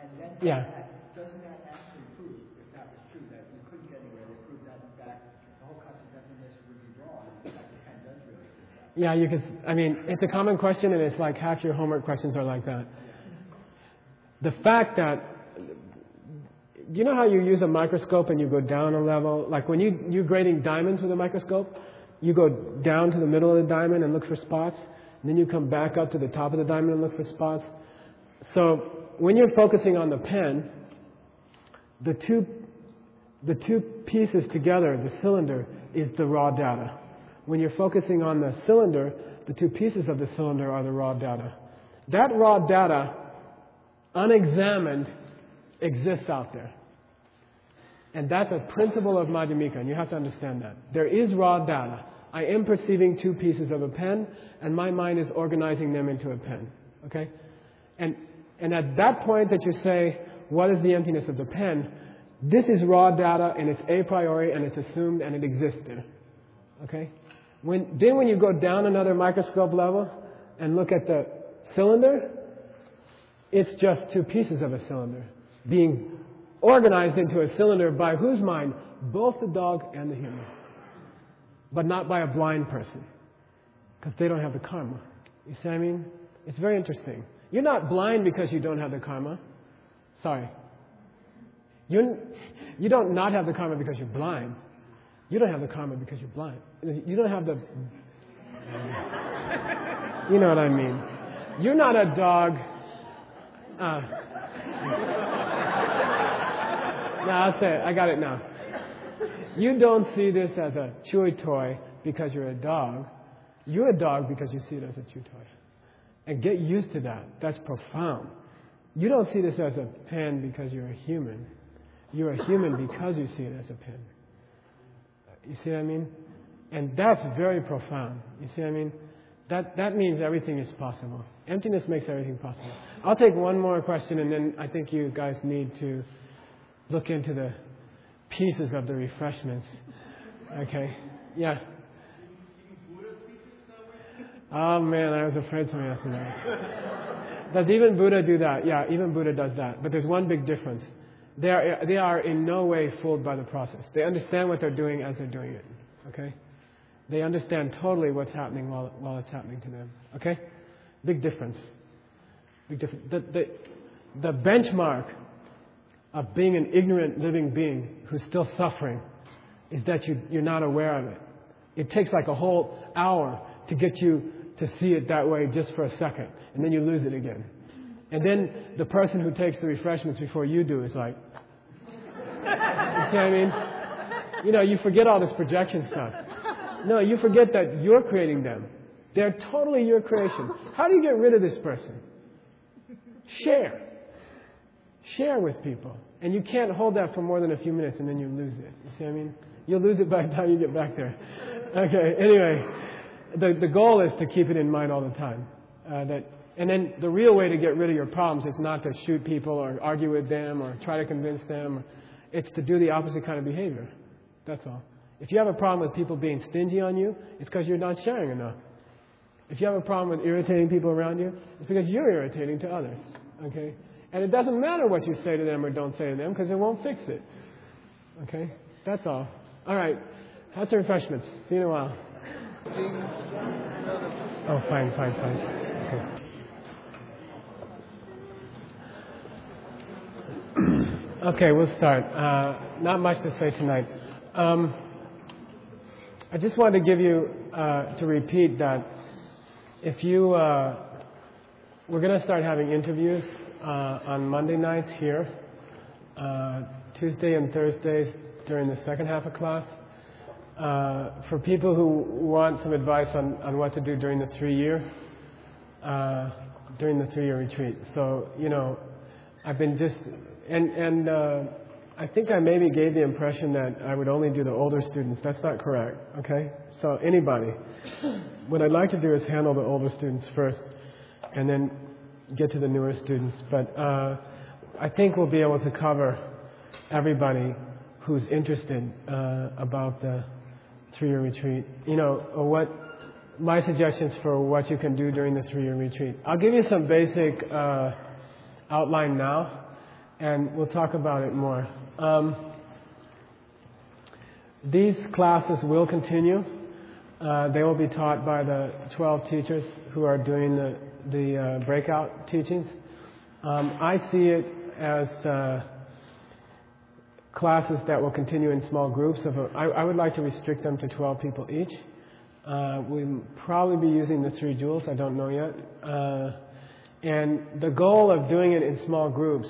and then from Yeah. doesn't that actually prove, if that was true, that you couldn't get anywhere, they prove that in fact the whole concept of emptiness would be wrong, in fact the pan does really exist. Yeah, you could. I mean, it's a common question, and it's like half your homework questions are like that. The fact that you know how you use a microscope and you go down a level, like when you you're grading diamonds with a microscope, you go down to the middle of the diamond and look for spots, and then you come back up to the top of the diamond and look for spots. So when you're focusing on the pen, the two the two pieces together, the cylinder, is the raw data. When you're focusing on the cylinder, the two pieces of the cylinder are the raw data. That raw data, unexamined, exists out there. And that's a principle of Madhyamika, and you have to understand that. There is raw data. I am perceiving two pieces of a pen, and my mind is organizing them into a pen. Okay? And, and at that point that you say, what is the emptiness of the pen? This is raw data, and it's a priori, and it's assumed, and it existed. Okay? When, then when you go down another microscope level and look at the cylinder, it's just two pieces of a cylinder being organized into a cylinder by whose mind? Both the dog and the human. But not by a blind person. Because they don't have the karma. You see what I mean? It's very interesting. You're not blind because you don't have the karma. Sorry. You, you don't not have the karma because you're blind. You don't have the karma because you're blind. You don't have the. You know what I mean. You're not a dog. Uh, no, I'll say it. I got it now. You don't see this as a chewy toy because you're a dog. You're a dog because you see it as a chew toy. And get used to that. That's profound. You don't see this as a pen because you're a human. You're a human because you see it as a pen. You see what I mean? And that's very profound. You see what I mean? that, that means everything is possible. Emptiness makes everything possible. I'll take one more question and then I think you guys need to look into the pieces of the refreshments. Okay? Yeah. Oh man, I was afraid somebody asked me that. Does even Buddha do that? Yeah, even Buddha does that. But there's one big difference. They are, they are in no way fooled by the process. They understand what they're doing as they're doing it. Okay? They understand totally what's happening while, while it's happening to them. Okay? Big difference. Big difference. The, the, the benchmark of being an ignorant living being who's still suffering is that you, you're not aware of it. It takes like a whole hour to get you to see it that way just for a second, and then you lose it again. And then the person who takes the refreshments before you do is like, you see what I mean? You know, you forget all this projection stuff. No, you forget that you're creating them. They're totally your creation. How do you get rid of this person? Share. Share with people. And you can't hold that for more than a few minutes and then you lose it. You see what I mean? You'll lose it by the time you get back there. Okay, anyway, the, the goal is to keep it in mind all the time. Uh, that, and then the real way to get rid of your problems is not to shoot people or argue with them or try to convince them. It's to do the opposite kind of behavior. That's all. If you have a problem with people being stingy on you, it's because you're not sharing enough. If you have a problem with irritating people around you, it's because you're irritating to others. Okay? And it doesn't matter what you say to them or don't say to them because it won't fix it. Okay? That's all. All right. Have some refreshments. See you in a while. Oh, fine, fine, fine. Okay. okay, we'll start. Uh, not much to say tonight. Um, I just wanted to give you, uh, to repeat that if you, uh, we're going to start having interviews uh, on Monday nights here, uh, Tuesday and Thursdays during the second half of class. Uh, for people who want some advice on, on what to do during the three year, uh, during the three year retreat. So, you know, I've been just, and, and, uh, I think I maybe gave the impression that I would only do the older students. That's not correct, okay? So anybody. What I'd like to do is handle the older students first and then get to the newer students. But uh, I think we'll be able to cover everybody who's interested uh, about the three-year retreat. You know, what my suggestions for what you can do during the three-year retreat. I'll give you some basic uh, outline now, and we'll talk about it more. Um, these classes will continue. Uh, they will be taught by the 12 teachers who are doing the, the uh, breakout teachings. Um, I see it as uh, classes that will continue in small groups. Of I would like to restrict them to 12 people each. Uh, we'll probably be using the three jewels. I don't know yet. Uh, and the goal of doing it in small groups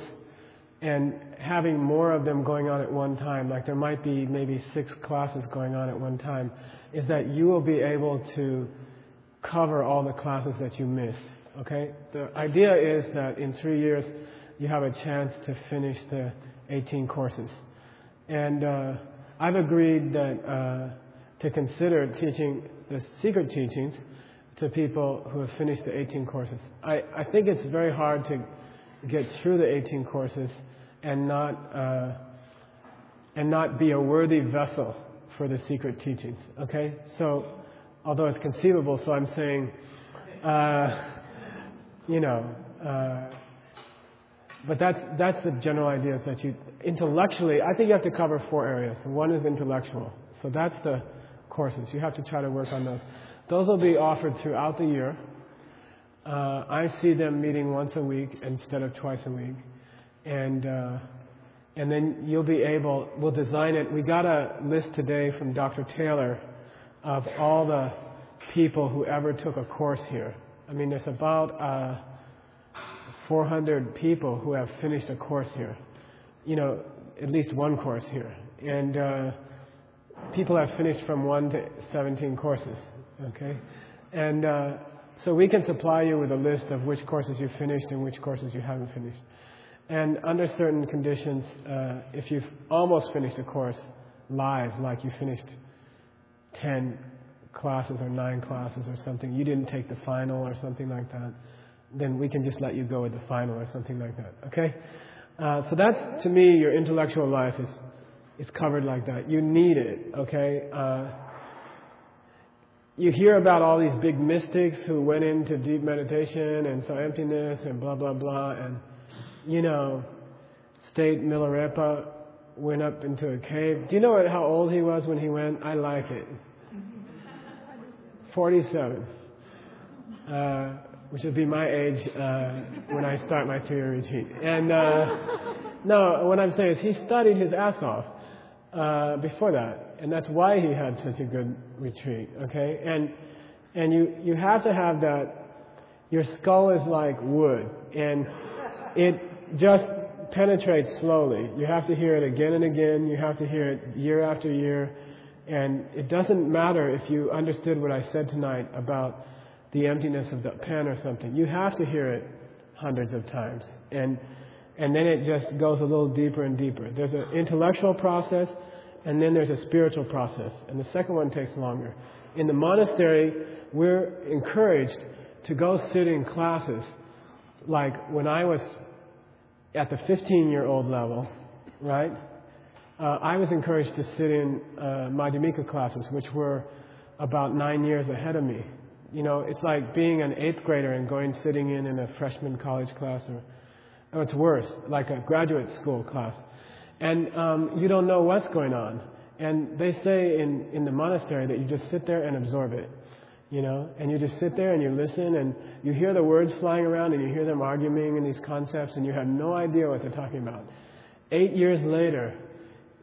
and having more of them going on at one time, like there might be maybe six classes going on at one time, is that you will be able to cover all the classes that you missed. Okay? The idea is that in three years you have a chance to finish the 18 courses. And uh, I've agreed that uh, to consider teaching the secret teachings to people who have finished the 18 courses. I, I think it's very hard to get through the 18 courses and not uh, and not be a worthy vessel for the secret teachings. Okay, so although it's conceivable, so I'm saying, uh, you know, uh, but that's that's the general idea. Is that you intellectually, I think you have to cover four areas. One is intellectual, so that's the courses. You have to try to work on those. Those will be offered throughout the year. Uh, I see them meeting once a week instead of twice a week and uh, and then you'll be able. We'll design it. We got a list today from Dr. Taylor of all the people who ever took a course here. I mean, there's about uh, 400 people who have finished a course here. You know, at least one course here, and uh, people have finished from one to 17 courses. Okay, and uh, so we can supply you with a list of which courses you finished and which courses you haven't finished. And under certain conditions, uh, if you've almost finished a course live, like you finished 10 classes or nine classes or something, you didn't take the final or something like that, then we can just let you go with the final or something like that. Okay? Uh, so that's to me your intellectual life is is covered like that. You need it. Okay? Uh, you hear about all these big mystics who went into deep meditation and saw emptiness and blah blah blah and you know, State Milarepa went up into a cave. Do you know what, how old he was when he went? I like it. 47. Uh, which would be my age uh, when I start my two-year retreat. And uh, no, what I'm saying is he studied his ass off uh, before that, and that's why he had such a good retreat. Okay, and and you you have to have that. Your skull is like wood, and it just penetrates slowly. You have to hear it again and again. You have to hear it year after year. And it doesn't matter if you understood what I said tonight about the emptiness of the pen or something. You have to hear it hundreds of times. And, and then it just goes a little deeper and deeper. There's an intellectual process, and then there's a spiritual process. And the second one takes longer. In the monastery, we're encouraged to go sit in classes. Like when I was at the 15 year old level, right? Uh, I was encouraged to sit in uh, Madhyamika classes, which were about nine years ahead of me. You know, it's like being an eighth grader and going sitting in in a freshman college class, or, or it's worse, like a graduate school class. And um, you don't know what's going on. And they say in, in the monastery that you just sit there and absorb it you know, and you just sit there and you listen and you hear the words flying around and you hear them arguing in these concepts and you have no idea what they're talking about. Eight years later,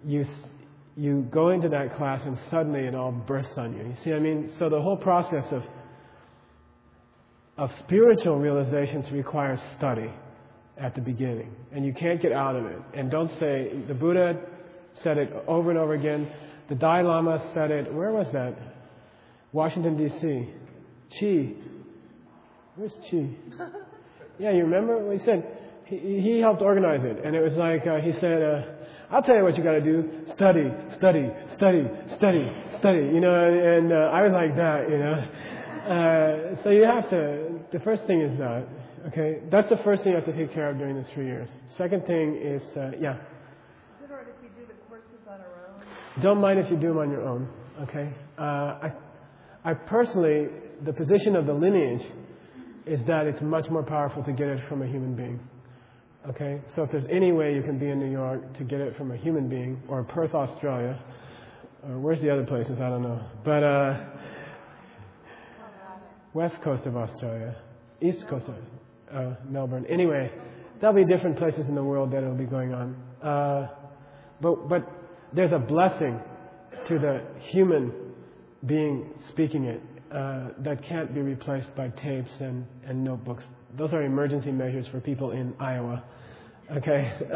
you you go into that class and suddenly it all bursts on you. You see, I mean, so the whole process of of spiritual realizations requires study at the beginning, and you can't get out of it. And don't say the Buddha said it over and over again. The Dalai Lama said it. Where was that? Washington, D.C. Chi. Where's Chi? Yeah, you remember what he said? He, he helped organize it. And it was like, uh, he said, uh, I'll tell you what you got to do. Study, study, study, study, study. You know, and uh, I was like that, you know. Uh, so you have to, the first thing is that, okay? That's the first thing you have to take care of during the three years. Second thing is, uh, yeah. Is it right if we do the courses on our own? Don't mind if you do them on your own, okay? Uh, I, I personally, the position of the lineage is that it's much more powerful to get it from a human being. Okay? So if there's any way you can be in New York to get it from a human being, or Perth, Australia, or where's the other places? I don't know. But, uh, west coast of Australia, east coast of uh, Melbourne. Anyway, there'll be different places in the world that it'll be going on. Uh, but, but there's a blessing to the human being speaking it uh, that can't be replaced by tapes and, and notebooks. Those are emergency measures for people in Iowa. Okay.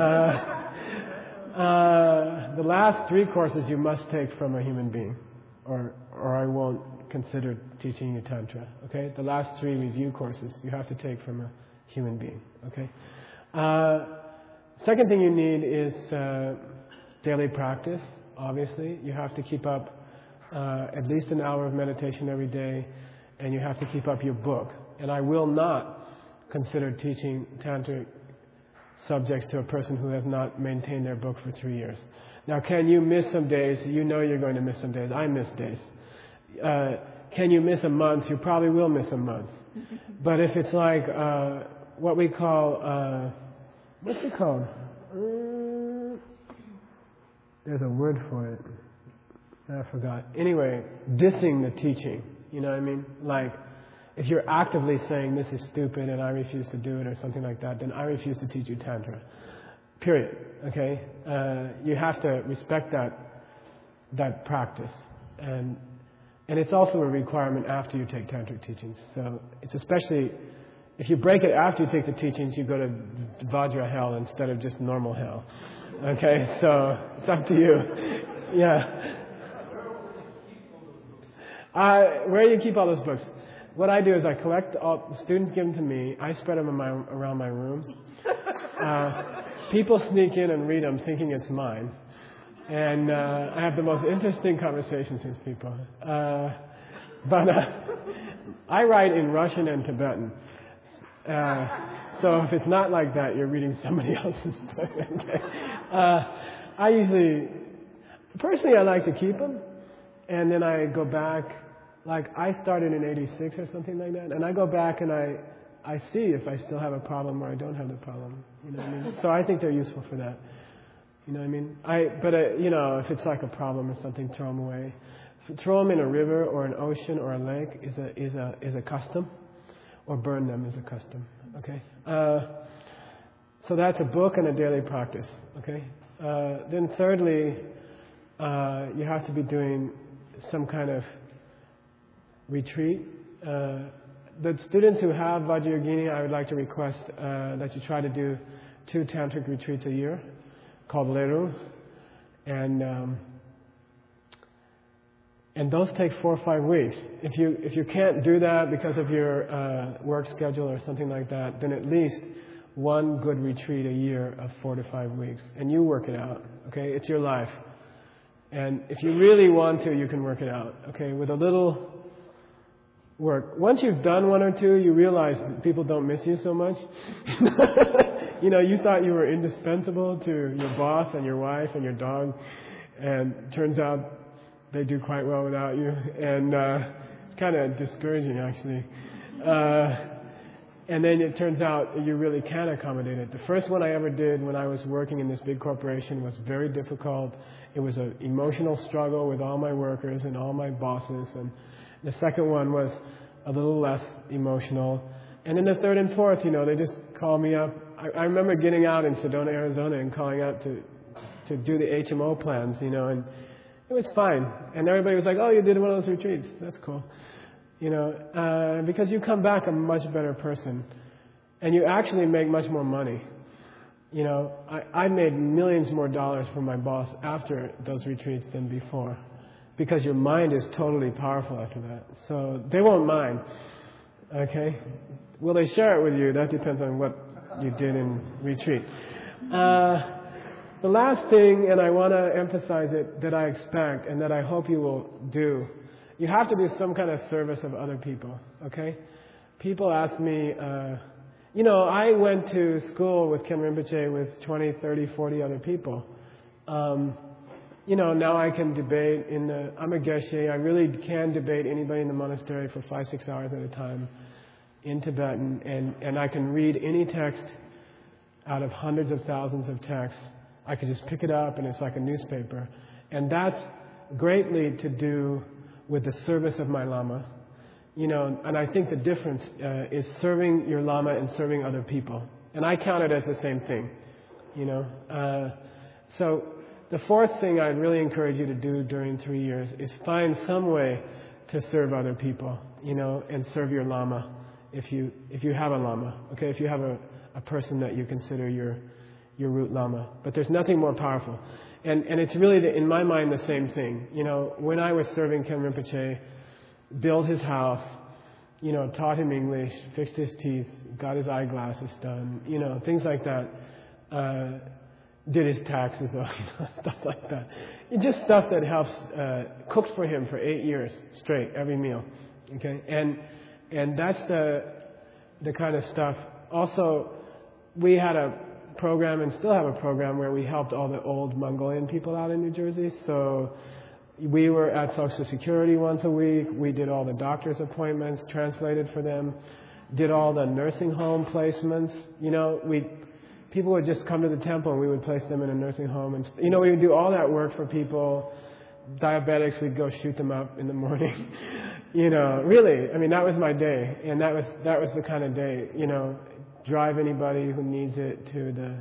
Uh, uh, the last three courses you must take from a human being, or or I won't consider teaching you tantra. Okay. The last three review courses you have to take from a human being. Okay. Uh, second thing you need is uh, daily practice. Obviously, you have to keep up uh, at least an hour of meditation every day, and you have to keep up your book. And I will not consider teaching tantric subjects to a person who has not maintained their book for three years. Now, can you miss some days? You know you're going to miss some days. I miss days. Uh, can you miss a month? You probably will miss a month. but if it's like uh, what we call, uh, what's it called? Uh, there's a word for it. I forgot. Anyway, dissing the teaching. You know what I mean? Like, if you're actively saying this is stupid and I refuse to do it or something like that, then I refuse to teach you Tantra. Period. Okay? Uh, you have to respect that, that practice. And, and it's also a requirement after you take Tantric teachings. So it's especially, if you break it after you take the teachings, you go to Vajra hell instead of just normal hell. Okay? So it's up to you. Yeah. Uh, where do you keep all those books? What I do is I collect all the students give them to me. I spread them my, around my room. Uh, people sneak in and read them thinking it's mine, and uh, I have the most interesting conversations with people. Uh, but uh, I write in Russian and Tibetan. Uh, so if it's not like that, you're reading somebody else's book. okay. uh, I usually, personally, I like to keep them, and then I go back. Like I started in '86 or something like that, and I go back and I I see if I still have a problem or I don't have the problem. You know I mean? So I think they're useful for that. You know what I mean? I but uh, you know if it's like a problem or something, throw them away. Throw them in a river or an ocean or a lake is a is a is a custom, or burn them is a custom. Okay. Uh, so that's a book and a daily practice. Okay. Uh, then thirdly, uh, you have to be doing some kind of retreat. Uh, the students who have Vajrayogini, I would like to request uh, that you try to do two tantric retreats a year called Leru. And um, and those take four or five weeks. If you if you can't do that because of your uh, work schedule or something like that, then at least one good retreat a year of four to five weeks, and you work it out. Okay, it's your life, and if you really want to, you can work it out. Okay, with a little work. Once you've done one or two, you realize people don't miss you so much. you know, you thought you were indispensable to your boss and your wife and your dog, and turns out they do quite well without you, and uh, it's kind of discouraging actually. Uh, and then it turns out you really can accommodate it. The first one I ever did when I was working in this big corporation was very difficult. It was an emotional struggle with all my workers and all my bosses. And the second one was a little less emotional. And then the third and fourth, you know, they just call me up. I, I remember getting out in Sedona, Arizona, and calling out to to do the HMO plans, you know, and it was fine. And everybody was like, "Oh, you did one of those retreats. That's cool." You know, uh, because you come back a much better person, and you actually make much more money. You know, I, I made millions more dollars from my boss after those retreats than before, because your mind is totally powerful after that. So they won't mind. Okay, will they share it with you? That depends on what you did in retreat. Uh, the last thing, and I want to emphasize it, that I expect and that I hope you will do you have to do some kind of service of other people, okay? People ask me, uh, you know, I went to school with Khen Rinpoche with 20, 30, 40 other people. Um, you know, now I can debate in the, I'm a geshe, I really can debate anybody in the monastery for five, six hours at a time in Tibetan, and, and I can read any text out of hundreds of thousands of texts. I can just pick it up and it's like a newspaper. And that's greatly to do with the service of my Lama. You know, and I think the difference uh, is serving your Lama and serving other people. And I count it as the same thing. You know, uh, so the fourth thing I'd really encourage you to do during three years is find some way to serve other people. You know, and serve your Lama if you if you have a Lama. Okay, if you have a, a person that you consider your your root Lama. But there's nothing more powerful. And, and it's really, the, in my mind, the same thing. You know, when I was serving Khen Rinpoche, built his house, you know, taught him English, fixed his teeth, got his eyeglasses done, you know, things like that. Uh, did his taxes, or stuff like that. just stuff that helps. Uh, cooked for him for eight years straight, every meal. Okay, and and that's the the kind of stuff. Also, we had a program and still have a program where we helped all the old Mongolian people out in New Jersey. So we were at Social Security once a week. We did all the doctor's appointments, translated for them, did all the nursing home placements. You know, we people would just come to the temple and we would place them in a nursing home, and you know, we would do all that work for people. Diabetics, we'd go shoot them up in the morning. you know, really, I mean, that was my day, and that was that was the kind of day. You know, drive anybody who needs it to the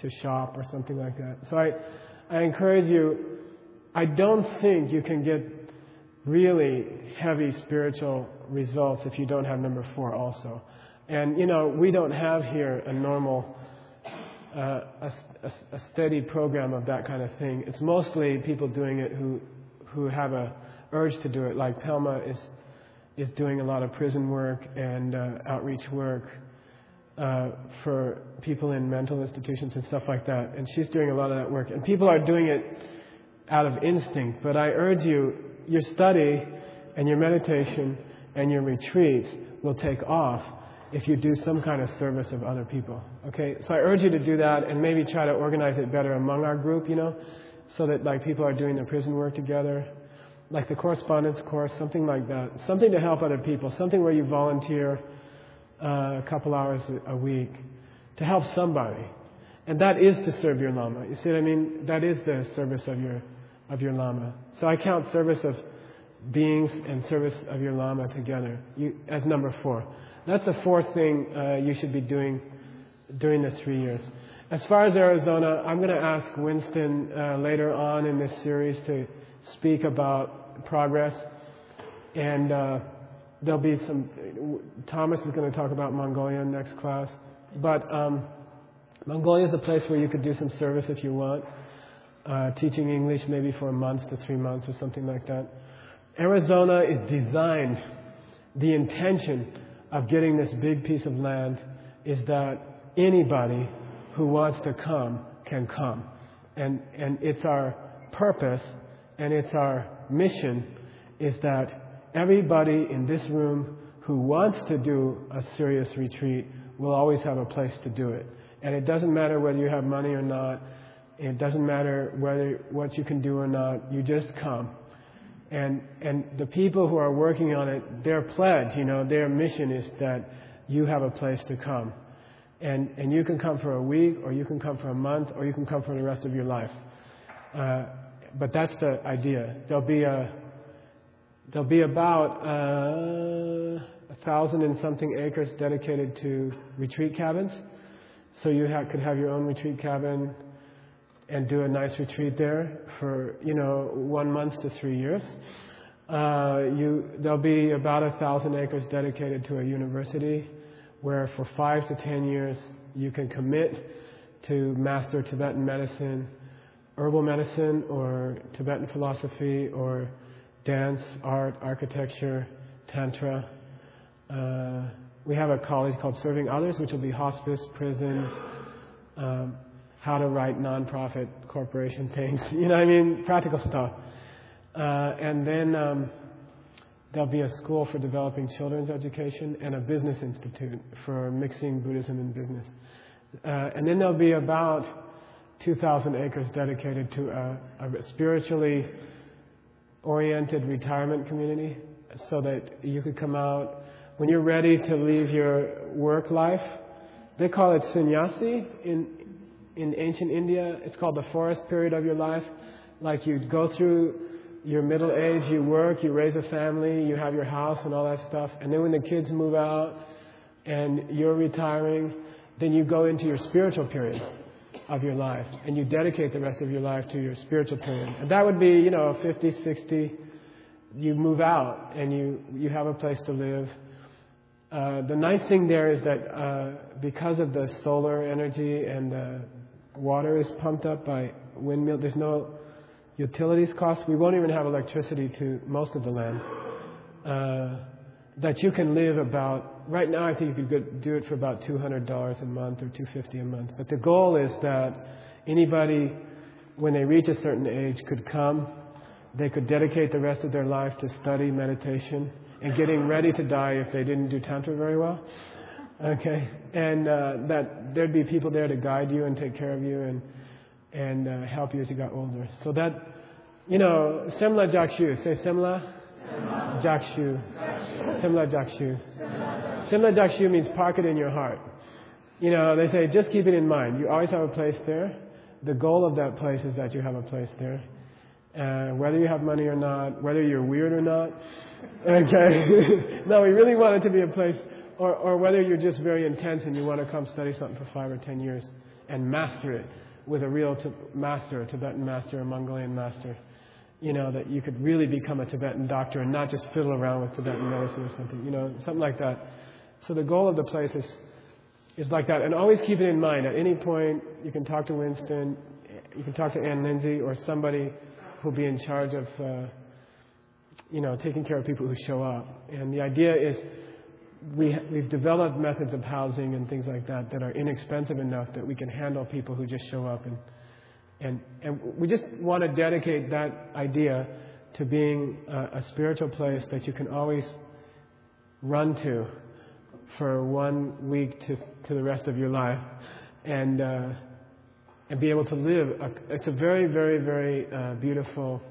to shop or something like that. So I I encourage you. I don't think you can get really heavy spiritual results if you don't have number four also. And you know we don't have here a normal. Uh, a, a, a steady program of that kind of thing. It's mostly people doing it who who have a urge to do it. Like Pelma is is doing a lot of prison work and uh, outreach work uh, for people in mental institutions and stuff like that. And she's doing a lot of that work. And people are doing it out of instinct. But I urge you, your study and your meditation and your retreats will take off if you do some kind of service of other people. Okay? So I urge you to do that and maybe try to organize it better among our group, you know, so that like people are doing their prison work together. Like the correspondence course, something like that. Something to help other people. Something where you volunteer uh, a couple hours a week to help somebody. And that is to serve your Lama. You see what I mean? That is the service of your, of your Lama. So I count service of beings and service of your Lama together you, as number four. That's the fourth thing uh, you should be doing during the three years. As far as Arizona, I'm going to ask Winston uh, later on in this series to speak about progress. And uh, there'll be some, Thomas is going to talk about Mongolia next class. But um, Mongolia is a place where you could do some service if you want, uh, teaching English maybe for a month to three months or something like that. Arizona is designed, the intention of getting this big piece of land is that anybody who wants to come can come. And, and it's our purpose and it's our mission is that everybody in this room who wants to do a serious retreat will always have a place to do it. And it doesn't matter whether you have money or not. It doesn't matter whether what you can do or not. You just come. And and the people who are working on it, their pledge, you know, their mission is that you have a place to come. And and you can come for a week, or you can come for a month, or you can come for the rest of your life. Uh, but that's the idea. There'll be a there'll be about uh, a thousand and something acres dedicated to retreat cabins. So you ha- could have your own retreat cabin and do a nice retreat there for you know one month to three years. Uh, you, there'll be about a thousand acres dedicated to a university, where for five to ten years you can commit to master Tibetan medicine, herbal medicine, or Tibetan philosophy, or dance, art, architecture, tantra. Uh, we have a college called Serving Others, which will be hospice, prison. Um, how to write nonprofit corporation things. You know, I mean, practical stuff. Uh, and then um, there'll be a school for developing children's education and a business institute for mixing Buddhism and business. Uh, and then there'll be about 2,000 acres dedicated to a, a spiritually oriented retirement community so that you could come out when you're ready to leave your work life. They call it sannyasi in in ancient India. It's called the forest period of your life. Like you go through your middle age, you work, you raise a family, you have your house and all that stuff. And then when the kids move out and you're retiring, then you go into your spiritual period of your life and you dedicate the rest of your life to your spiritual period. And that would be, you know, 50, 60. You move out and you, you have a place to live. Uh, the nice thing there is that uh, because of the solar energy and the water is pumped up by windmill. There's no utilities cost. We won't even have electricity to most of the land. Uh, that you can live about right now. I think you could do it for about two hundred dollars a month or two fifty a month. But the goal is that anybody, when they reach a certain age, could come. They could dedicate the rest of their life to study meditation and getting ready to die if they didn't do tantra very well. Okay, and uh, that there'd be people there to guide you and take care of you and and uh, help you as you got older. So that, you know, Semla Jakshu. Say Semla. Jakshu. Semla Jakshu. Semla Jakshu means park it in your heart. You know, they say just keep it in mind. You always have a place there. The goal of that place is that you have a place there. Uh, whether you have money or not, whether you're weird or not. Okay. no, we really want it to be a place or, or whether you're just very intense and you want to come study something for five or ten years and master it with a real t- master, a Tibetan master, a Mongolian master. You know, that you could really become a Tibetan doctor and not just fiddle around with Tibetan medicine or something, you know, something like that. So the goal of the place is, is like that. And always keep it in mind. At any point, you can talk to Winston, you can talk to Ann Lindsay or somebody who'll be in charge of, uh, you know, taking care of people who show up. And the idea is we, we've developed methods of housing and things like that that are inexpensive enough that we can handle people who just show up and and and we just want to dedicate that idea to being a, a spiritual place that you can always run to for one week to, to the rest of your life and, uh, and be able to live. A, it's a very, very, very uh, beautiful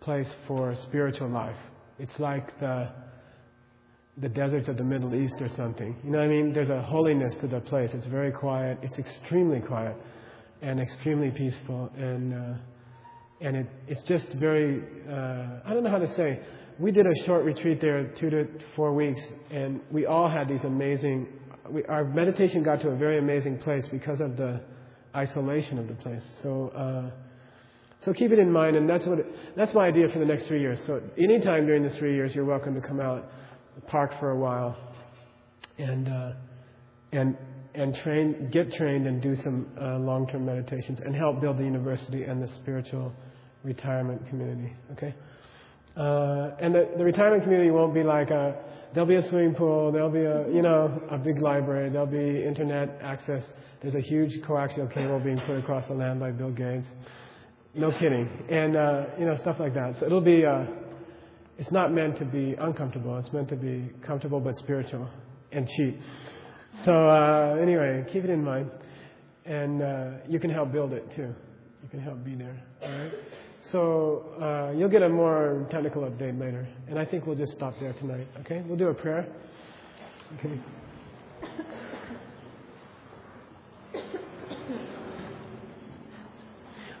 place for spiritual life. It's like the, the deserts of the Middle East or something. You know I mean? There's a holiness to the place. It's very quiet. It's extremely quiet and extremely peaceful. And, uh, and it, it's just very, uh, I don't know how to say. We did a short retreat there, two to four weeks, and we all had these amazing, we, our meditation got to a very amazing place because of the isolation of the place. So, uh, so keep it in mind, and that's what it, that's my idea for the next three years. So anytime during the three years, you're welcome to come out, park for a while, and uh, and and train, get trained, and do some uh, long-term meditations, and help build the university and the spiritual retirement community. Okay, uh, and the, the retirement community won't be like a there'll be a swimming pool, there'll be a you know a big library, there'll be internet access. There's a huge coaxial cable being put across the land by Bill Gates. No kidding. And, uh, you know, stuff like that. So it'll be, uh, it's not meant to be uncomfortable. It's meant to be comfortable but spiritual and cheap. So, uh, anyway, keep it in mind. And uh, you can help build it too. You can help be there. All right? So, uh, you'll get a more technical update later. And I think we'll just stop there tonight. Okay? We'll do a prayer. Okay.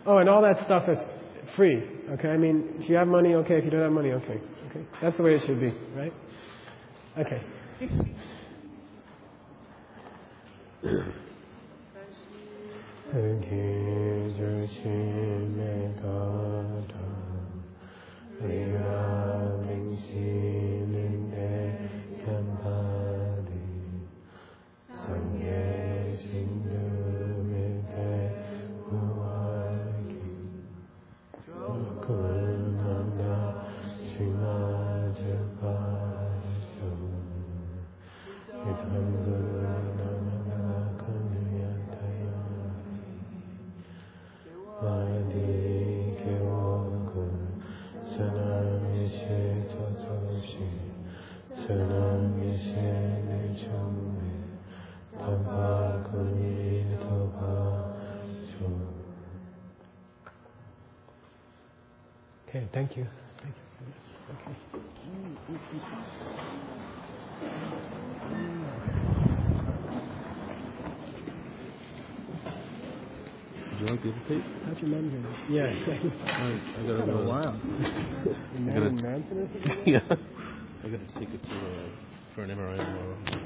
Oh, and all that stuff is free. Okay, I mean, if you have money, okay. If you don't have money, okay. Okay, that's the way it should be, right? Okay. Okay, for an MRI tomorrow.